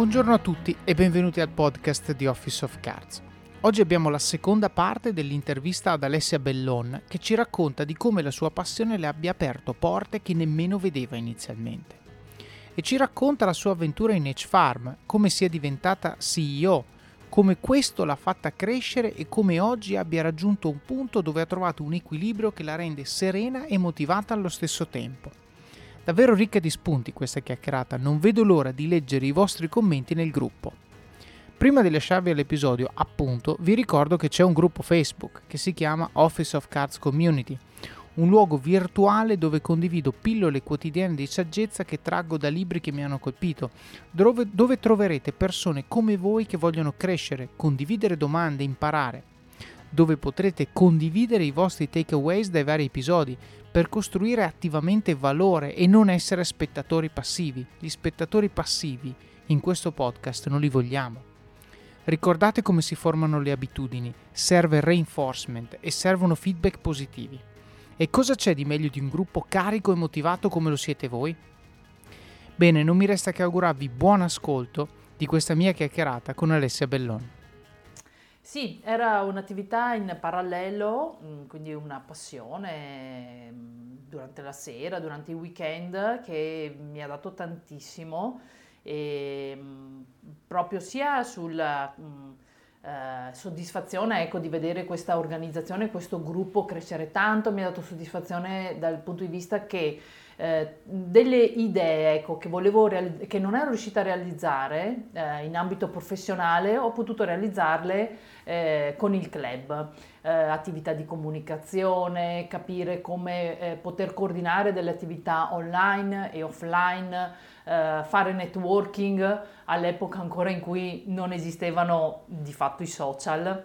Buongiorno a tutti e benvenuti al podcast di Office of Cards. Oggi abbiamo la seconda parte dell'intervista ad Alessia Bellon che ci racconta di come la sua passione le abbia aperto porte che nemmeno vedeva inizialmente. E ci racconta la sua avventura in H-Farm, come sia diventata CEO, come questo l'ha fatta crescere e come oggi abbia raggiunto un punto dove ha trovato un equilibrio che la rende serena e motivata allo stesso tempo. Davvero ricca di spunti questa chiacchierata, non vedo l'ora di leggere i vostri commenti nel gruppo. Prima di lasciarvi all'episodio, appunto, vi ricordo che c'è un gruppo Facebook che si chiama Office of Cards Community, un luogo virtuale dove condivido pillole quotidiane di saggezza che traggo da libri che mi hanno colpito, dove, dove troverete persone come voi che vogliono crescere, condividere domande, imparare, dove potrete condividere i vostri takeaways dai vari episodi per costruire attivamente valore e non essere spettatori passivi. Gli spettatori passivi in questo podcast non li vogliamo. Ricordate come si formano le abitudini, serve reinforcement e servono feedback positivi. E cosa c'è di meglio di un gruppo carico e motivato come lo siete voi? Bene, non mi resta che augurarvi buon ascolto di questa mia chiacchierata con Alessia Bellon. Sì, era un'attività in parallelo, mm, quindi una passione mm, durante la sera, durante i weekend che mi ha dato tantissimo, e, mm, proprio sia sulla eh, soddisfazione ecco, di vedere questa organizzazione, questo gruppo crescere tanto, mi ha dato soddisfazione dal punto di vista che eh, delle idee ecco, che, reali- che, non ero riuscita a realizzare eh, in ambito professionale, ho potuto realizzarle eh, con il club. Eh, attività di comunicazione, capire come eh, poter coordinare delle attività online e offline, fare networking all'epoca ancora in cui non esistevano di fatto i social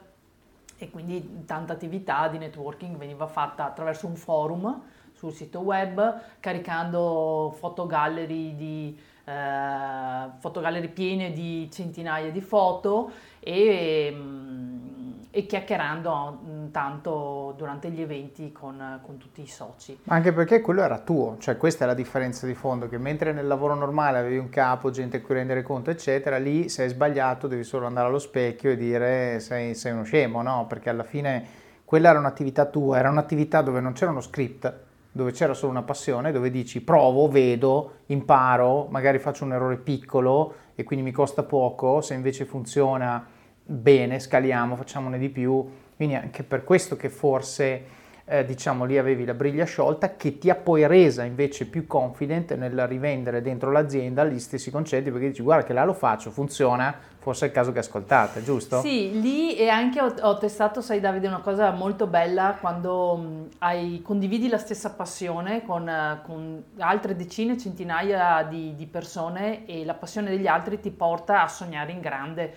e quindi tanta attività di networking veniva fatta attraverso un forum sul sito web, caricando fotogallery, di, eh, fotogallery piene di centinaia di foto e, mm, e chiacchierando mm, tanto durante gli eventi con, con, tutti i soci. Anche perché quello era tuo, cioè questa è la differenza di fondo, che mentre nel lavoro normale avevi un capo, gente a cui rendere conto, eccetera, lì se hai sbagliato devi solo andare allo specchio e dire sei, sei uno scemo, no? Perché alla fine quella era un'attività tua, era un'attività dove non c'era uno script, dove c'era solo una passione, dove dici provo, vedo, imparo, magari faccio un errore piccolo e quindi mi costa poco, se invece funziona bene, scaliamo, facciamone di più. Quindi anche per questo che forse eh, diciamo lì avevi la briglia sciolta che ti ha poi resa invece più confident nel rivendere dentro l'azienda gli stessi concetti perché dici guarda che là lo faccio, funziona, forse è il caso che ascoltate, giusto? Sì, lì e anche ho, ho testato, sai Davide, una cosa molto bella quando hai, condividi la stessa passione con, con altre decine, centinaia di, di, persone e la passione degli altri ti porta a sognare in grande.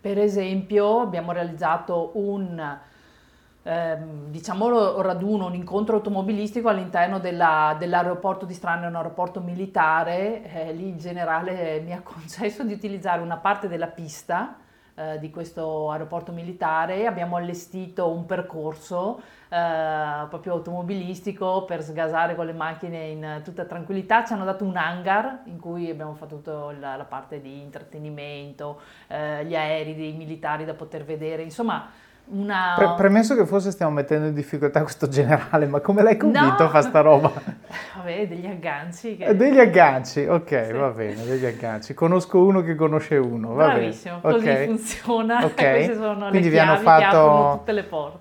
Per esempio abbiamo realizzato un ehm, diciamo raduno, un incontro automobilistico all'interno della, dell'aeroporto di Strano, è un aeroporto militare, eh, lì il generale mi ha concesso di utilizzare una parte della pista eh, di questo aeroporto militare, abbiamo allestito un percorso eh, proprio automobilistico per sgasare con le macchine in tutta tranquillità, ci hanno dato un hangar in cui abbiamo fatto tutta la, la parte di intrattenimento, eh, gli aerei dei militari da poter vedere, insomma una... Pre- premesso che forse stiamo mettendo in difficoltà questo generale, ma come l'hai convinto no. a fare sta roba? Vabbè, degli agganci. Che... Degli agganci, ok, sì. va bene, degli agganci. Conosco uno che conosce uno, va Bravissimo, bene. così okay. funziona. Okay. Queste sono Quindi le vi hanno fatto.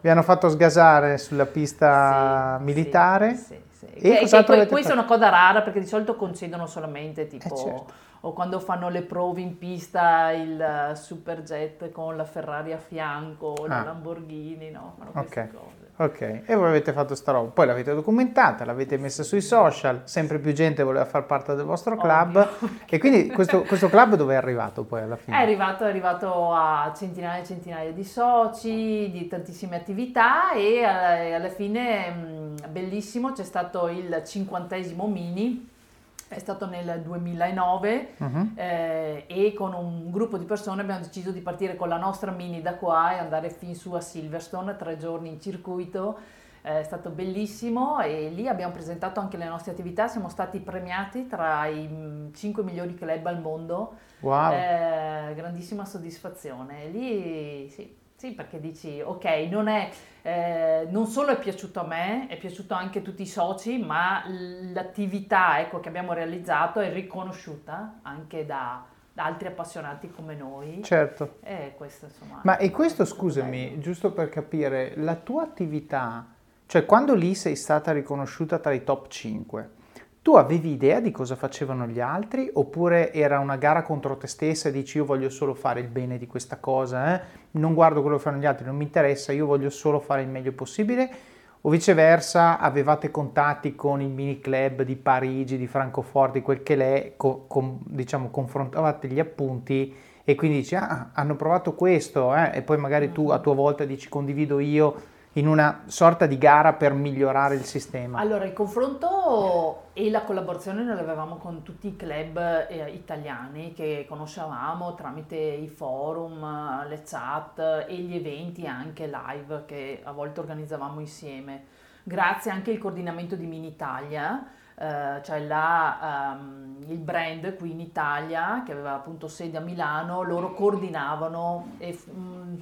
Vi hanno fatto sgasare sulla pista sì, militare? Sì, sì. E, e, e questa è una cosa rara perché di solito concedono solamente tipo... Eh certo o quando fanno le prove in pista il eh, Superjet con la Ferrari a fianco, ah. la Lamborghini, no? Fanno queste okay. cose. Ok, e voi avete fatto sta roba, poi l'avete documentata, l'avete messa sui social, sempre più gente voleva far parte del vostro club Ovvio. e quindi questo, questo, club dove è arrivato poi alla fine? È arrivato, è arrivato a centinaia e centinaia di soci, di tantissime attività e eh, alla fine mm, bellissimo, c'è stato il cinquantesimo mini è stato nel 2009 uh-huh. eh, e con un gruppo di persone abbiamo deciso di partire con la nostra mini da qua e andare fin su a Silverstone, tre giorni in circuito, è stato bellissimo e lì abbiamo presentato anche le nostre attività, siamo stati premiati tra i 5 migliori club al mondo. Wow. Eh, grandissima soddisfazione. Lì sì, sì, perché dici, ok, non, è, eh, non solo è piaciuto a me, è piaciuto anche a tutti i soci, ma l'attività ecco, che abbiamo realizzato è riconosciuta anche da, da altri appassionati come noi. Certo. E questo, insomma, ma e questo, scusami, bello. giusto per capire, la tua attività cioè, quando lì sei stata riconosciuta tra i top 5, tu avevi idea di cosa facevano gli altri oppure era una gara contro te stessa e dici io voglio solo fare il bene di questa cosa, eh? non guardo quello che fanno gli altri, non mi interessa, io voglio solo fare il meglio possibile? O viceversa avevate contatti con il mini club di Parigi, di Francoforte, di quel che l'è, co- com- diciamo confrontavate gli appunti e quindi dici ah hanno provato questo eh? e poi magari tu a tua volta dici condivido io in una sorta di gara per migliorare il sistema? Allora, il confronto e la collaborazione noi l'avevamo con tutti i club eh, italiani che conoscevamo tramite i forum, le chat e gli eventi anche live che a volte organizzavamo insieme. Grazie anche al coordinamento di Minitalia, eh, cioè la, um, il brand qui in Italia che aveva appunto sede a Milano, loro coordinavano e... Um,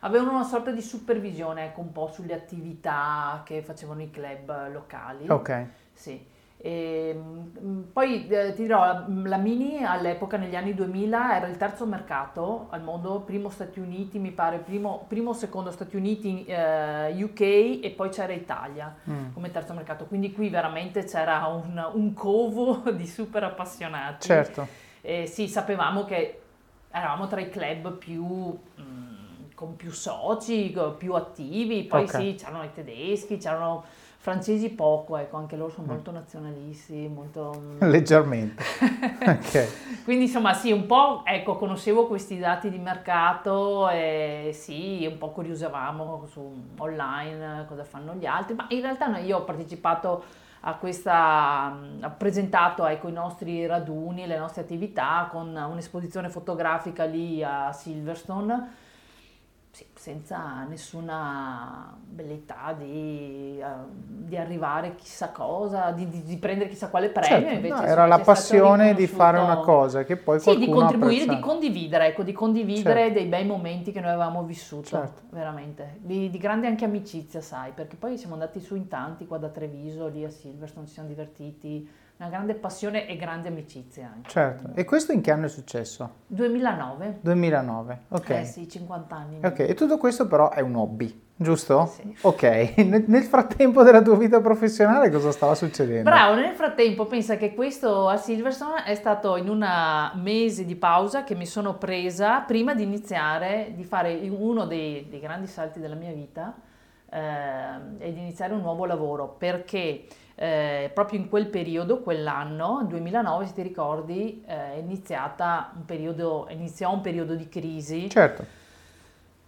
avevano una sorta di supervisione ecco, un po' sulle attività che facevano i club locali. Ok. Sì. E, mm, poi eh, ti dirò, la, la, Mini all'epoca, negli anni 2000, era il terzo mercato al mondo, primo Stati Uniti, mi pare, primo, primo secondo Stati Uniti, eh, UK e poi c'era Italia mm. come terzo mercato. Quindi qui veramente c'era un, un covo di super appassionati. Certo. E sì, sapevamo che eravamo tra i club più... Mm, con più soci, più attivi, poi okay. sì, c'erano i tedeschi, c'erano francesi poco, ecco, anche loro sono mm. molto nazionalisti, molto... Mm. Leggermente. okay. Quindi insomma sì, un po', ecco, conoscevo questi dati di mercato e sì, un po' curiosavamo su online cosa fanno gli altri, ma in realtà io ho partecipato a questa, ho presentato ecco, i nostri raduni, le nostre attività con un'esposizione fotografica lì a Silverstone sì, senza nessuna bellezza di, uh, di, arrivare chissà cosa, di, di, di, prendere chissà quale premio. Certo, no, era la passione di fare una cosa che poi Sì, di contribuire, di condividere, ecco, di condividere certo. dei bei momenti che noi avevamo vissuto, certo. veramente. Di, grande anche amicizia, sai, perché poi siamo andati su in tanti qua da Treviso, lì a Silverstone, ci siamo divertiti una grande passione e grande amicizia anche. Certo, e questo in che anno è successo? 2009. 2009, ok. Eh sì, 50 anni. Ok, e tutto questo però è un hobby, giusto? Sì. Ok, nel frattempo della tua vita professionale cosa stava succedendo? Bravo, nel frattempo pensa che questo a Silverstone è stato in una mese di pausa che mi sono presa prima di iniziare, di fare uno dei, dei grandi salti della mia vita eh, e di iniziare un nuovo lavoro, perché eh, proprio in quel periodo, quell'anno, 2009, se ti ricordi, eh, è iniziata un periodo, iniziò un periodo di crisi. Certo.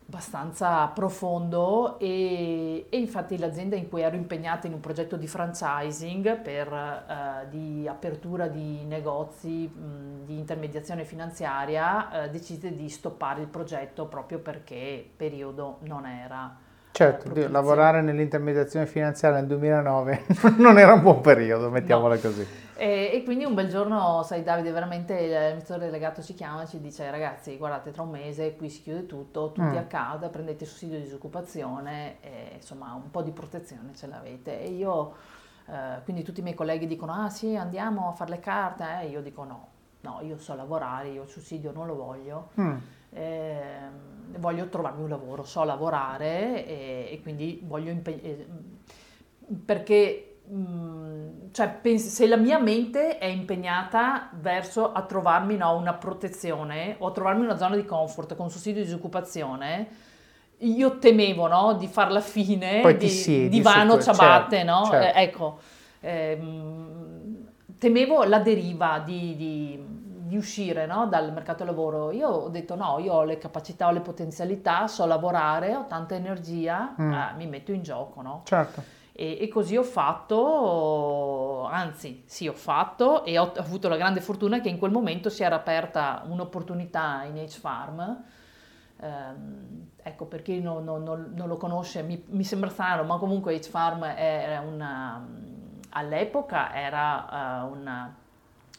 Abbastanza profondo e, e, infatti l'azienda in cui ero impegnata in un progetto di franchising per, eh, di apertura di negozi, mh, di intermediazione finanziaria, eh, decise di stoppare il progetto proprio perché il periodo non era Certo, lavorare nell'intermediazione finanziaria nel 2009 non era un buon periodo, mettiamola no. così. E, e, quindi un bel giorno, sai Davide, veramente il amministratore delegato ci chiama e ci dice ragazzi guardate tra un mese qui si chiude tutto, tutti mm. a casa, prendete il sussidio di disoccupazione e insomma un po' di protezione ce l'avete. E io, eh, quindi tutti i miei colleghi dicono ah sì andiamo a fare le carte, e eh? io dico no, no io so lavorare, io il sussidio non lo voglio. Mm. Eh, voglio trovarmi un lavoro, so lavorare e, e quindi voglio impegnare, eh, perché mh, mm, cioè, pens- se la mia mente è impegnata verso a trovarmi no, una protezione o a trovarmi una zona di comfort con sussidio di disoccupazione, io temevo no, di far la fine Poi di, siedi, di vano certo, ciabatte, no? certo. Eh, ecco, ehm, temevo la deriva di, di di uscire no, dal mercato lavoro. Io ho detto no, io ho le capacità, ho le potenzialità, so lavorare, ho tanta energia, mm. eh, mi metto in gioco. No? Certo. E, e, così ho fatto, anzi sì ho fatto e ho avuto la grande fortuna che in quel momento si era aperta un'opportunità in H-Farm ehm, ecco, per chi non, non, non lo conosce, mi, mi, sembra strano, ma comunque H-Farm è una, all'epoca era uh, una, un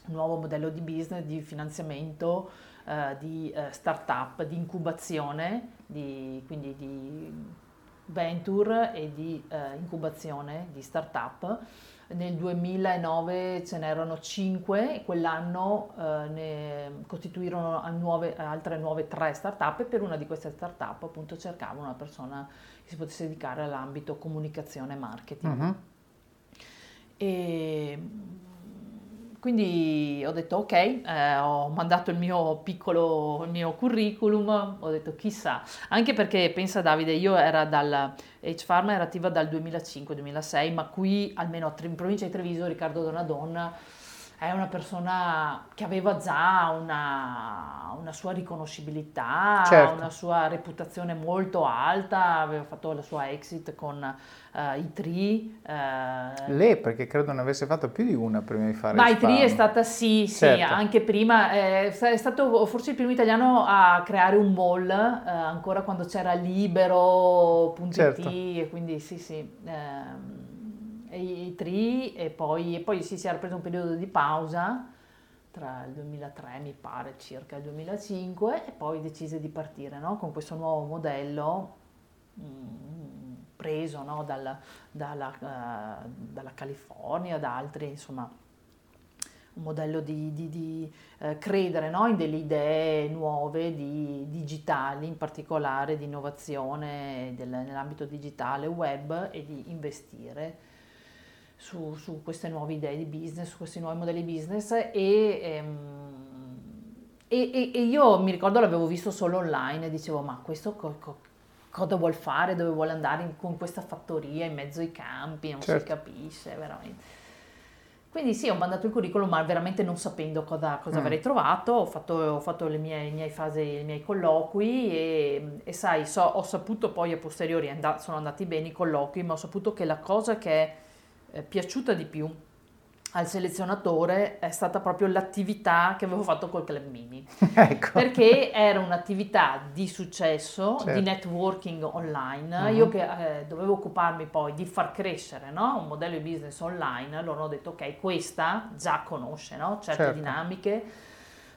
nuovo modello di business, di finanziamento, uh, di uh, start-up, di incubazione, di, quindi di venture e di incubazione di start-up nel 2009 ce n'erano 5 e quell'anno eh, ne costituirono nuove, altre nuove 3 start-up e per una di queste start-up appunto cercavo una persona che si potesse dedicare all'ambito comunicazione e marketing. Uh-huh. E quindi ho detto ok, eh, ho mandato il mio piccolo il mio curriculum, ho detto chissà, anche perché pensa Davide, io era dal H-Farm era attiva dal 2005-2006, ma qui almeno in provincia di Treviso Riccardo Donadon è una persona che aveva già una, una sua riconoscibilità, certo. una sua reputazione molto alta, aveva fatto la sua exit con uh, i Tri. Uh, Lei perché credo ne avesse fatto più di una prima di fare Ma i Tri è stata sì, certo. sì, anche prima, eh, è stato forse il primo italiano a creare un mall, eh, ancora quando c'era libero.it certo. e quindi sì sì. Eh, i tri e poi, e poi sì, si era preso un periodo di pausa tra il 2003 mi pare circa il 2005 e poi decise di partire no? con questo nuovo modello mm, preso no? Dal, dalla, uh, dalla, California, da altri insomma un modello di, di, di uh, credere no? in delle idee nuove, di, digitali, in particolare di innovazione del, nell'ambito digitale web e di investire su, su, queste nuove idee di business, su questi nuovi modelli business e, ehm, e, e, io mi ricordo l'avevo visto solo online e dicevo ma questo co, co, cosa vuol fare, dove vuole andare in, con questa fattoria in mezzo ai campi, non certo. si capisce veramente. Quindi sì, ho mandato il curriculum, ma veramente non sapendo cosa, cosa mm. avrei trovato, ho fatto, ho fatto le, mie, le, mie, fasi, i miei colloqui e, e sai, so, ho saputo poi a posteriori, and- sono andati bene i colloqui, ma ho saputo che la cosa che eh, piaciuta di più al selezionatore è stata proprio l'attività che avevo fatto col Club Mini. ecco. Perché era un'attività di successo, certo. di networking online. Uh-huh. Io che eh, dovevo occuparmi poi di far crescere no? un modello di business online, allora ho detto ok, questa già conosce no? certe certo. dinamiche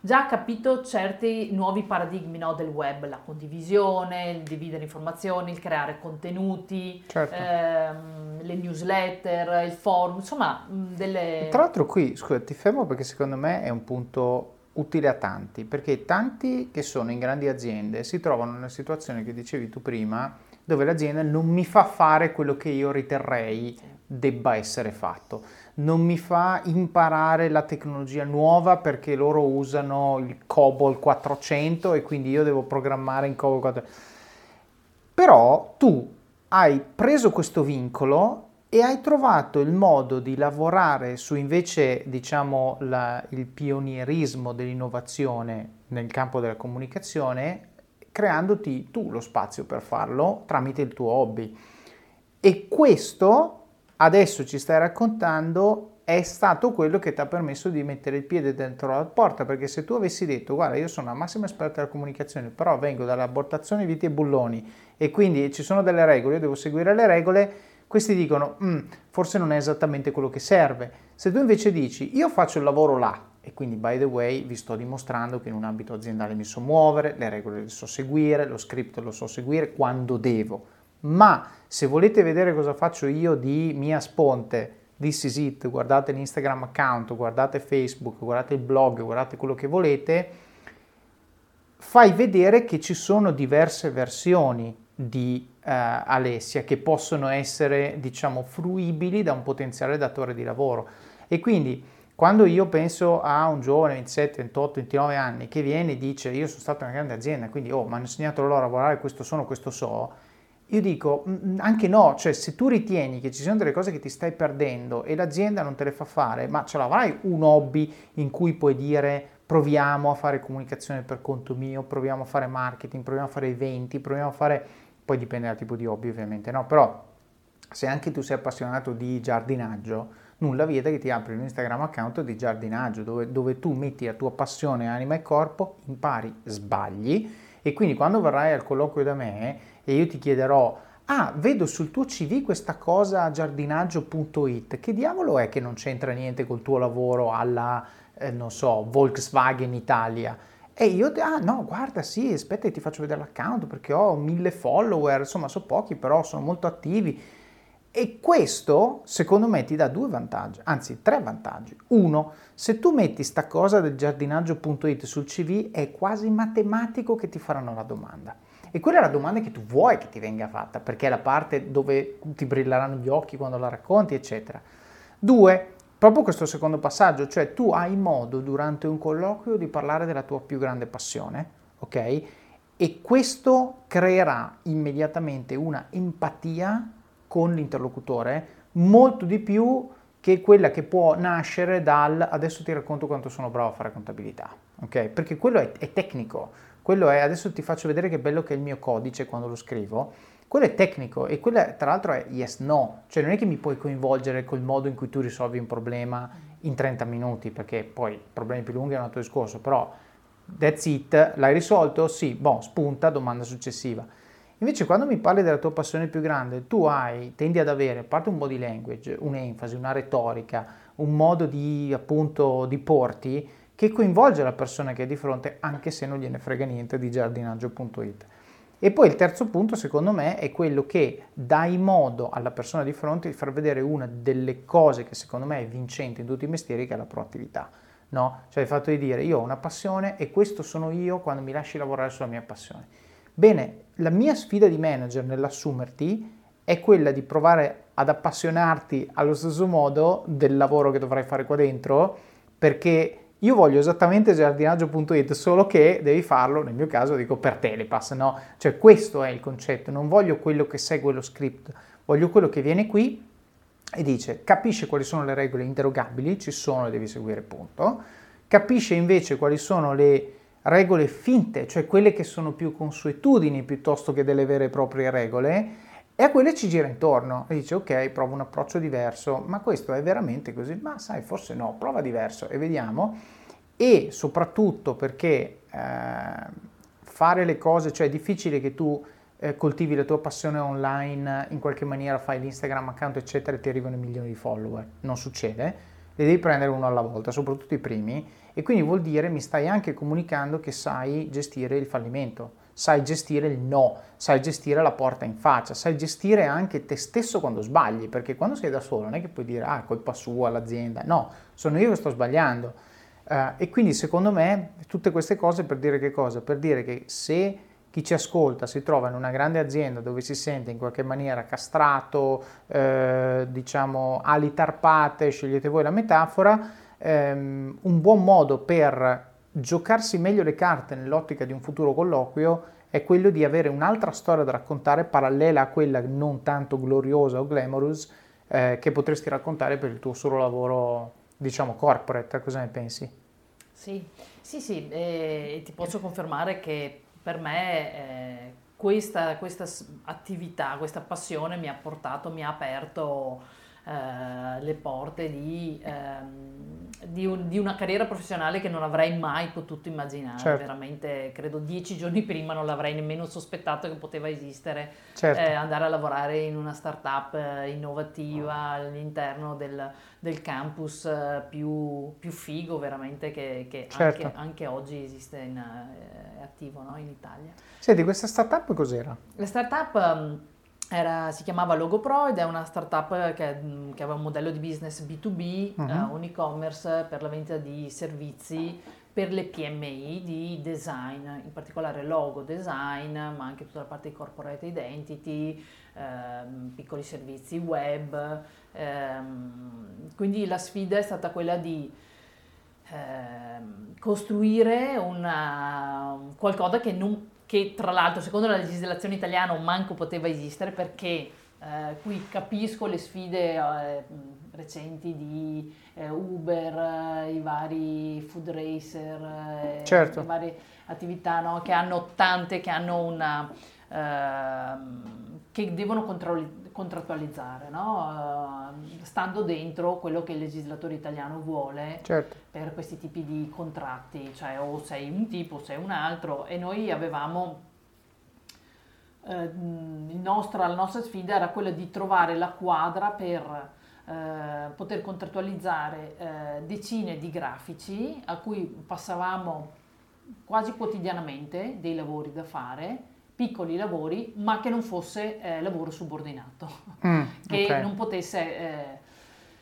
già capito certi nuovi paradigmi no, del web, la condivisione, il dividere informazioni, il creare contenuti, certo. ehm, le newsletter, il forum, insomma delle... Tra l'altro qui, scusa, ti fermo perché secondo me è un punto utile a tanti, perché tanti che sono in grandi aziende si trovano nella situazione che dicevi tu prima, dove l'azienda non mi fa fare quello che io riterrei debba essere fatto non mi fa imparare la tecnologia nuova perché loro usano il COBOL 400 e quindi io devo programmare in COBOL 400. Però tu hai preso questo vincolo e hai trovato il modo di lavorare su invece diciamo la, il pionierismo dell'innovazione nel campo della comunicazione creandoti tu lo spazio per farlo tramite il tuo hobby e questo adesso ci stai raccontando è stato quello che ti ha permesso di mettere il piede dentro la porta, perché se tu avessi detto guarda io sono la massima esperta della comunicazione, però vengo dall'abortazione viti e bulloni e quindi ci sono delle regole, io devo seguire le regole, questi dicono mm, forse non è esattamente quello che serve. Se tu invece dici io faccio il lavoro là e quindi by the way vi sto dimostrando che in un ambito aziendale mi so muovere, le regole le so seguire, lo script lo so seguire quando devo ma se volete vedere cosa faccio io di mia sponte, this is it, guardate l'Instagram account, guardate Facebook, guardate il blog, guardate quello che volete, fai vedere che ci sono diverse versioni di uh, Alessia che possono essere, diciamo, fruibili da un potenziale datore di lavoro. E quindi quando io penso a un giovane 27, 28, 29 anni che viene e dice io sono stato in una grande azienda, quindi oh, mi hanno insegnato loro a lavorare, questo sono, questo so, io dico mm, mm, anche no, cioè se tu ritieni che ci siano delle cose che ti stai perdendo e l'azienda non te le fa fare, ma ce l'avrai un hobby in cui puoi dire proviamo a fare comunicazione per conto mio, proviamo a fare marketing, proviamo a fare eventi, proviamo a fare, poi dipende dal tipo di hobby ovviamente, no? Però se anche tu sei appassionato di giardinaggio, nulla vieta che ti apri un Instagram account di giardinaggio dove, dove tu metti la tua passione, anima e corpo, impari, sbagli E quindi quando verrai al colloquio da me e io ti chiederò ah, vedo sul tuo CV questa cosa giardinaggio.it, che diavolo è che non c'entra niente col tuo lavoro alla, eh, non so, Volkswagen Italia? E io, ah no, guarda, sì, aspetta, ti faccio vedere l'account perché ho mille follower, insomma, sono pochi, però sono molto attivi. E questo, secondo me, ti dà due vantaggi, anzi tre vantaggi. Uno, se tu metti sta cosa del giardinaggio.it sul CV, è quasi matematico che ti faranno la domanda. E quella è la domanda che tu vuoi che ti venga fatta, perché è la parte dove ti brilleranno gli occhi quando la racconti, eccetera. Due, proprio questo secondo passaggio, cioè tu hai modo durante un colloquio di parlare della tua più grande passione, ok? E questo creerà immediatamente una empatia con l'interlocutore molto di più che quella che può nascere dal adesso ti racconto quanto sono bravo a fare contabilità, ok? Perché quello è, è tecnico, quello è adesso ti faccio vedere che bello che è il mio codice quando lo scrivo, quello è tecnico e quello tra l'altro è yes no, cioè non è che mi puoi coinvolgere col modo in cui tu risolvi un problema in 30 minuti, perché poi problemi più lunghi è un altro discorso, però that's it, l'hai risolto? Sì, boh, spunta, domanda successiva. Invece quando mi parli della tua passione più grande, tu hai, tendi ad avere, a parte un body language, un'enfasi, una retorica, un modo di, appunto, di porti che coinvolge la persona che è di fronte anche se non gliene frega niente di giardinaggio.it. E poi il terzo punto, secondo me, è quello che dai modo alla persona di fronte di far vedere una delle cose che secondo me è vincente in tutti i mestieri, che è la proattività. No? Cioè il fatto di dire io ho una passione e questo sono io quando mi lasci lavorare sulla mia passione. Bene, la mia sfida di manager nell'assumerti è quella di provare ad appassionarti allo stesso modo del lavoro che dovrai fare qua dentro, perché io voglio esattamente giardinaggio.it, solo che devi farlo, nel mio caso dico per Telepass, no? Cioè questo è il concetto, non voglio quello che segue lo script, voglio quello che viene qui e dice capisce quali sono le regole interrogabili, ci sono e devi seguire punto, capisce invece quali sono le regole finte, cioè quelle che sono più consuetudini piuttosto che delle vere e proprie regole, e a quelle ci gira intorno e dice ok, provo un approccio diverso, ma questo è veramente così? Ma sai, forse no, prova diverso e vediamo. E soprattutto perché eh, fare le cose, cioè è difficile che tu eh, coltivi la tua passione online, in qualche maniera fai l'Instagram account eccetera e ti arrivano milioni di follower, non succede le devi prendere uno alla volta, soprattutto i primi, e quindi vuol dire mi stai anche comunicando che sai gestire il fallimento, sai gestire il no, sai gestire la porta in faccia, sai gestire anche te stesso quando sbagli, perché quando sei da solo non è che puoi dire ah, colpa sua, l'azienda, no, sono io che sto sbagliando. Uh, e quindi secondo me tutte queste cose per dire che cosa? Per dire che se chi ci ascolta si trova in una grande azienda dove si sente in qualche maniera castrato, eh, diciamo ali tarpate, scegliete voi la metafora, ehm, un buon modo per giocarsi meglio le carte nell'ottica di un futuro colloquio è quello di avere un'altra storia da raccontare parallela a quella non tanto gloriosa o glamorous eh, che potresti raccontare per il tuo solo lavoro, diciamo, corporate. Cosa ne pensi? Sì, sì, sì, e ti posso confermare che per me eh, questa, questa, attività, questa passione mi ha portato, mi ha aperto eh, le porte di, ehm, di, un, di, una carriera professionale che non avrei mai potuto immaginare. Certo. Veramente, credo dieci giorni prima non l'avrei nemmeno sospettato che poteva esistere. Certo. Eh, andare a lavorare in una startup eh, innovativa all'interno del, del campus eh, più, più, figo veramente che, che certo. anche, anche, oggi esiste in, eh, è attivo no? in Italia. Senti, questa startup cos'era? La startup um, era, si chiamava Logopro ed è una startup che, che aveva un modello di business B2B, uh-huh. uh, un e-commerce per la vendita di servizi per le PMI di design, in particolare logo design, ma anche tutta la parte di corporate identity, ehm, piccoli servizi web. Ehm, quindi la sfida è stata quella di ehm, costruire una, qualcosa che, non, che tra l'altro secondo la legislazione italiana manco poteva esistere perché eh, qui capisco le sfide eh, recenti di eh, Uber, eh, i vari food racer, eh, certo. le varie attività no? che hanno tante, che hanno una... Ehm, che devono contrattualizzare, no? uh, stando dentro quello che il legislatore italiano vuole certo. per questi tipi di contratti, cioè o sei un tipo o sei un altro e noi avevamo eh, nostra, la nostra sfida era quella di trovare la quadra per eh, poter contrattualizzare eh, decine di grafici a cui passavamo quasi quotidianamente dei lavori da fare, piccoli lavori, ma che non fosse eh, lavoro subordinato, mm, che okay. non potesse... Eh,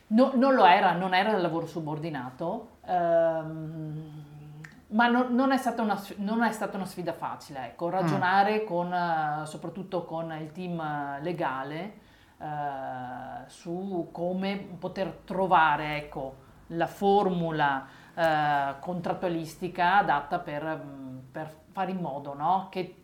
no, non lo era, non era lavoro subordinato, ehm, ma non, non, è una, non, è stata una, sfida facile, ecco, ragionare mm. con, uh, soprattutto con il team legale uh, su come poter trovare ecco, la formula uh, contrattualistica adatta per, per, fare in modo no? che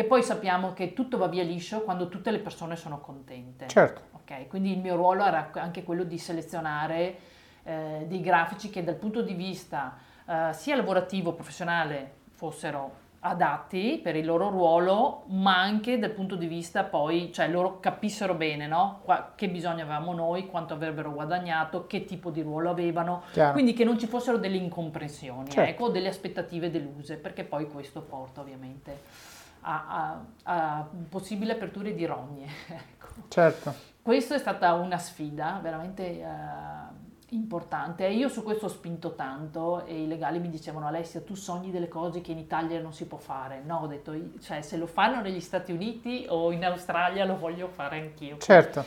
che poi sappiamo che tutto va via liscio quando tutte le persone sono contente. Certo. Okay? Quindi il mio ruolo era anche quello di selezionare eh, dei grafici che dal punto di vista eh, sia lavorativo, professionale fossero adatti per il loro ruolo, ma anche dal punto di vista poi, cioè loro capissero bene no? Qua, che bisogno avevamo noi, quanto avrebbero guadagnato, che tipo di ruolo avevano, Chiaro. quindi che non ci fossero delle incomprensioni, certo. ecco, delle aspettative deluse, perché poi questo porta ovviamente a, a, a possibili aperture di rogne. ecco. Certo. Questa è stata una sfida veramente uh, importante e io su questo ho spinto tanto e i legali mi dicevano Alessia tu sogni delle cose che in Italia non si può fare. No, ho detto, cioè se lo fanno negli Stati Uniti o in Australia lo voglio fare anch'io. Certo.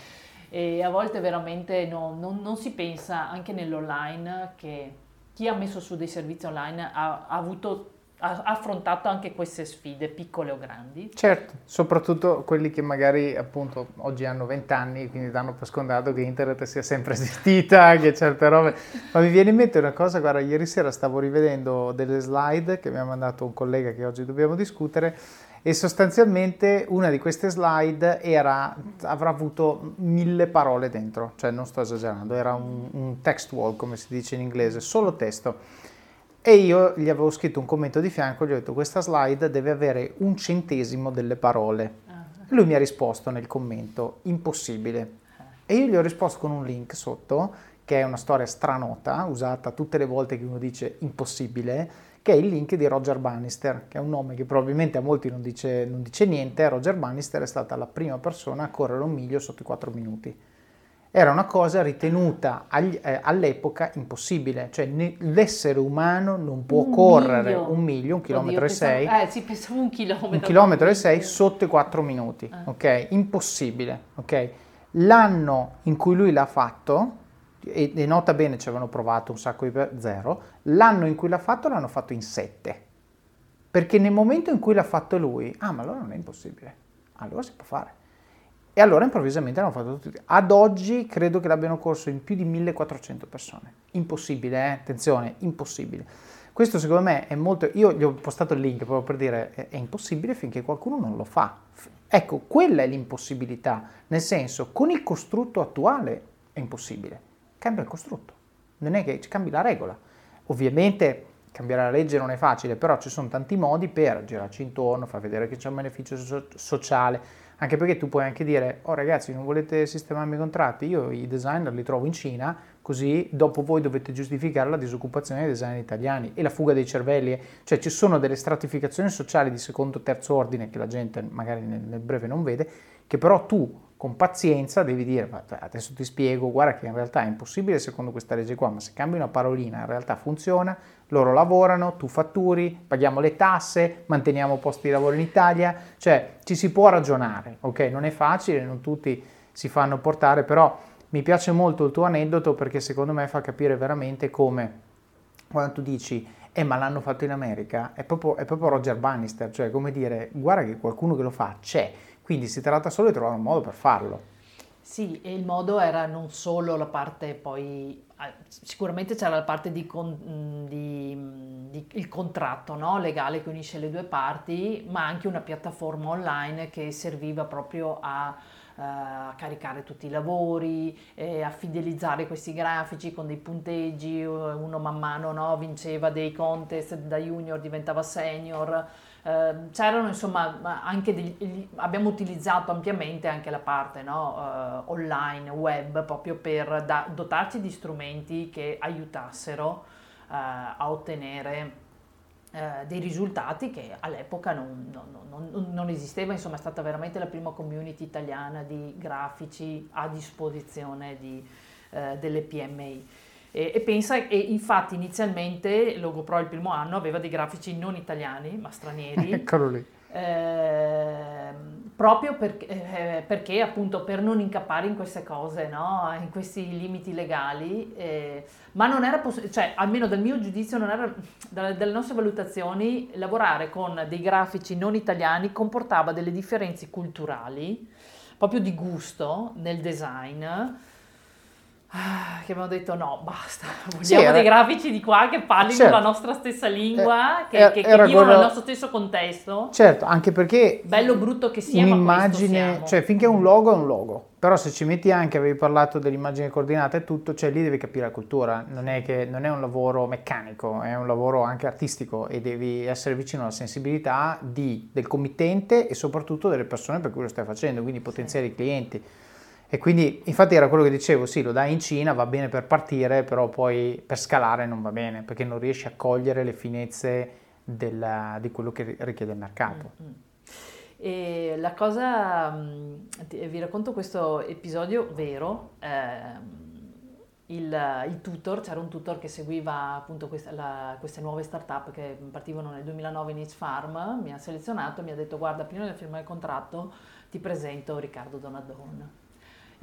E a volte veramente no, non, non si pensa anche nell'online che chi ha messo su dei servizi online ha, ha avuto affrontato anche queste sfide, piccole o grandi? Certo, soprattutto quelli che magari appunto oggi hanno 20 anni, quindi danno per scontato che internet sia sempre esistita, che certe robe... Ma mi viene in mente una cosa, guarda, ieri sera stavo rivedendo delle slide che mi ha mandato un collega che oggi dobbiamo discutere e sostanzialmente una di queste slide era, avrà avuto mille parole dentro, cioè non sto esagerando, era un, un text wall come si dice in inglese, solo testo e io gli avevo scritto un commento di fianco, gli ho detto questa slide deve avere un centesimo delle parole. Uh-huh. Lui mi ha risposto nel commento, impossibile. E io gli ho risposto con un link sotto, che è una storia stranota, usata tutte le volte che uno dice impossibile, che è il link di Roger Bannister, che è un nome che probabilmente a molti non dice, non dice niente. Roger Bannister è stata la prima persona a correre un miglio sotto i 4 minuti era una cosa ritenuta agli, eh, all'epoca impossibile, cioè ne, l'essere umano non può un correre miglio. un miglio, un chilometro Oddio, e sei, eh, sì, pensavo un chilometro, un chilometro e sei sotto i quattro minuti, eh. ok? Impossibile, ok? L'anno in cui lui l'ha fatto, e, e nota bene ci avevano provato un sacco di zero, l'anno in cui l'ha fatto l'hanno fatto in sette, perché nel momento in cui l'ha fatto lui, ah ma allora non è impossibile, allora si può fare. E allora improvvisamente l'hanno fatto tutti. Ad oggi credo che l'abbiano corso in più di 1400 persone. Impossibile, eh? attenzione, impossibile. Questo secondo me è molto... Io gli ho postato il link proprio per dire è, impossibile finché qualcuno non lo fa. Ecco, quella è l'impossibilità, nel senso, con il costrutto attuale è impossibile. Cambia il costrutto, non è che cambi la regola. Ovviamente cambiare la legge non è facile, però ci sono tanti modi per girarci intorno, far vedere che c'è un beneficio so- sociale, Anche perché tu puoi anche dire, oh ragazzi, non volete sistemarmi i contratti? Io i designer li trovo in Cina, così dopo voi dovete giustificare la disoccupazione dei designer italiani e la fuga dei cervelli. Cioè ci sono delle stratificazioni sociali di secondo o terzo ordine che la gente magari nel, nel breve non vede, che però tu con pazienza devi dire, adesso ti spiego, guarda che in realtà è impossibile secondo questa legge qua, ma se cambi una parolina in realtà funziona, loro lavorano, tu fatturi, paghiamo le tasse, manteniamo posti di lavoro in Italia, cioè ci si può ragionare, ok? Non è facile, non tutti si fanno portare, però mi piace molto il tuo aneddoto perché secondo me fa capire veramente come quando tu dici eh ma l'hanno fatto in America, è proprio, è proprio Roger Bannister, cioè come dire guarda che qualcuno che lo fa c'è, quindi si tratta solo di trovare un modo per farlo. Sì, e il modo era non solo la parte poi, sicuramente c'era la parte di, con, di, di il contratto no? legale che unisce le due parti, ma anche una piattaforma online che serviva proprio a a caricare tutti i lavori, a fidelizzare questi grafici con dei punteggi, uno man mano no, vinceva dei contest da junior diventava senior. Uh, c'erano insomma anche degli, abbiamo utilizzato ampiamente anche la parte no, uh, online, web, proprio per da, dotarci di strumenti che aiutassero uh, a ottenere eh, dei risultati che all'epoca non, non, non, non, esisteva, insomma è stata veramente la prima community italiana di grafici a disposizione di, eh, delle PMI. E, e, pensa, e infatti inizialmente Logopro il primo anno aveva dei grafici non italiani ma stranieri. Eccolo lì. Eh, proprio per, eh, perché appunto per non incappare in queste cose, no? in questi limiti legali, eh, ma non era possibile, cioè almeno dal mio giudizio, non era, dalle, dalle nostre valutazioni, lavorare con dei grafici non italiani comportava delle differenze culturali, proprio di gusto nel design che abbiamo detto no, basta, vogliamo sì, era... dei grafici di qua che parlino certo. la nostra stessa lingua, eh, che, che, vivono quello... nel nostro stesso contesto. Certo, anche perché... Bello brutto che sia, un'immagine, cioè finché è un logo è un logo, però se ci metti anche, avevi parlato dell'immagine coordinata e tutto, cioè lì devi capire la cultura, non è, che, non è un lavoro meccanico, è un lavoro anche artistico e devi essere vicino alla sensibilità di, del committente e soprattutto delle persone per cui lo stai facendo, quindi potenziali sì. clienti. E quindi, infatti, era quello che dicevo: sì, lo dai in Cina, va bene per partire, però poi per scalare non va bene perché non riesci a cogliere le finezze della, di quello che richiede il mercato. Mm-hmm. E la cosa, mm, vi racconto questo episodio vero. Eh, il, il, tutor, c'era un tutor che seguiva appunto questa, la, queste nuove start-up che partivano nel 2009 in Each Farm, mi ha selezionato mi ha detto guarda prima di firmare il contratto ti presento Riccardo Donadon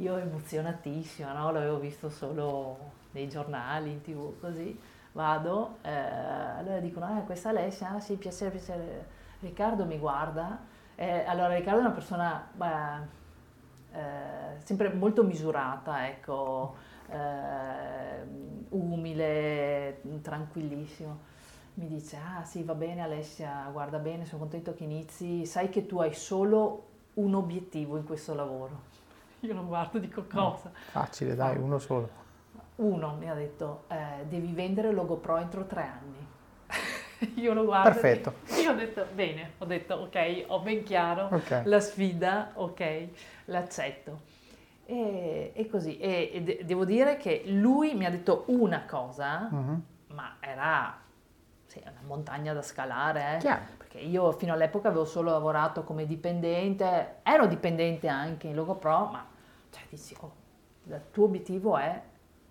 io emozionatissima, no? l'avevo visto solo nei giornali, in tv, così, vado, eh, allora dicono, ah, questa Alessia, ah sì, piacere, piacere, Riccardo mi guarda, eh, allora Riccardo è una persona beh, eh, sempre molto misurata, ecco, eh, umile, tranquillissimo. Mi dice, ah sì, va bene Alessia, guarda bene, sono contento che inizi, sai che tu hai solo un obiettivo in questo lavoro io non guardo, dico cosa. No, facile, dai, uno solo. Uno mi ha detto, eh, devi vendere Logo Pro entro tre anni. io lo guardo. Perfetto. Io ho detto, bene, ho detto, ok, ho ben chiaro okay. la sfida, ok, l'accetto. E, e così, e, e de- devo dire che lui mi ha detto una cosa, uh-huh. ma era sì, una montagna da scalare, eh? Perché io fino all'epoca avevo solo lavorato come dipendente, ero dipendente anche in Logo Pro, ma cioè dici, oh, il tuo obiettivo è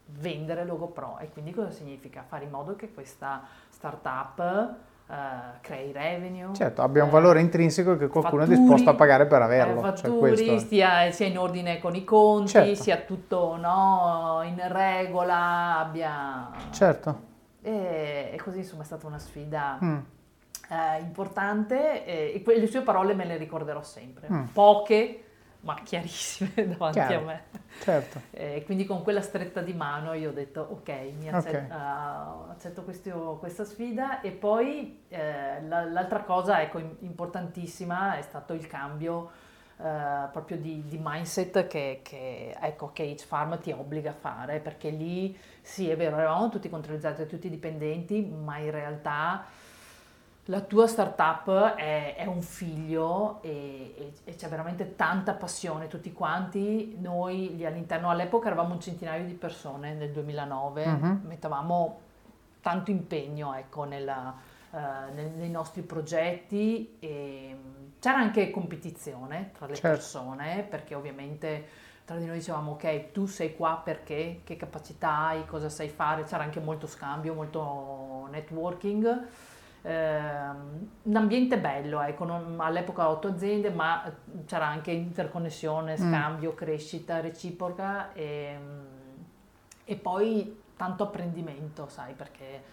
vendere Logo Pro e quindi cosa significa? Fare in modo che questa startup uh, crei revenue. Certo, abbia un valore intrinseco che qualcuno fatturi, è disposto a pagare per averlo. Eh, cioè fatturi, cioè stia, sia in ordine con i conti, certo. sia tutto no, in regola, abbia... Certo. E, e, così insomma è stata una sfida... Mm. Eh, importante e, e que- le sue parole me le ricorderò sempre. Mm. Poche, ma chiarissime davanti Chiaro, a me. Certo. E quindi con quella stretta di mano io ho detto ok, mi accetto, okay. uh, accetto questo, questa sfida e poi eh, la, l'altra cosa ecco, importantissima è stato il cambio uh, proprio di, di, mindset che, che, ecco, che Farm ti obbliga a fare perché lì sì è vero eravamo tutti controllizzati, tutti dipendenti ma in realtà la tua startup è, è un figlio e, e, e, c'è veramente tanta passione tutti quanti. Noi all'interno all'epoca eravamo un centinaio di persone nel 2009, uh-huh. mettevamo tanto impegno ecco, nella, uh, nel, nei nostri progetti e c'era anche competizione tra le certo. persone perché ovviamente tra di noi dicevamo ok tu sei qua perché, che capacità hai, cosa sai fare, c'era anche molto scambio, molto networking eh, un ambiente bello, ecco, non, all'epoca otto aziende, ma c'era anche interconnessione, mm. scambio, mm. crescita reciproca e, e, poi tanto apprendimento, sai, perché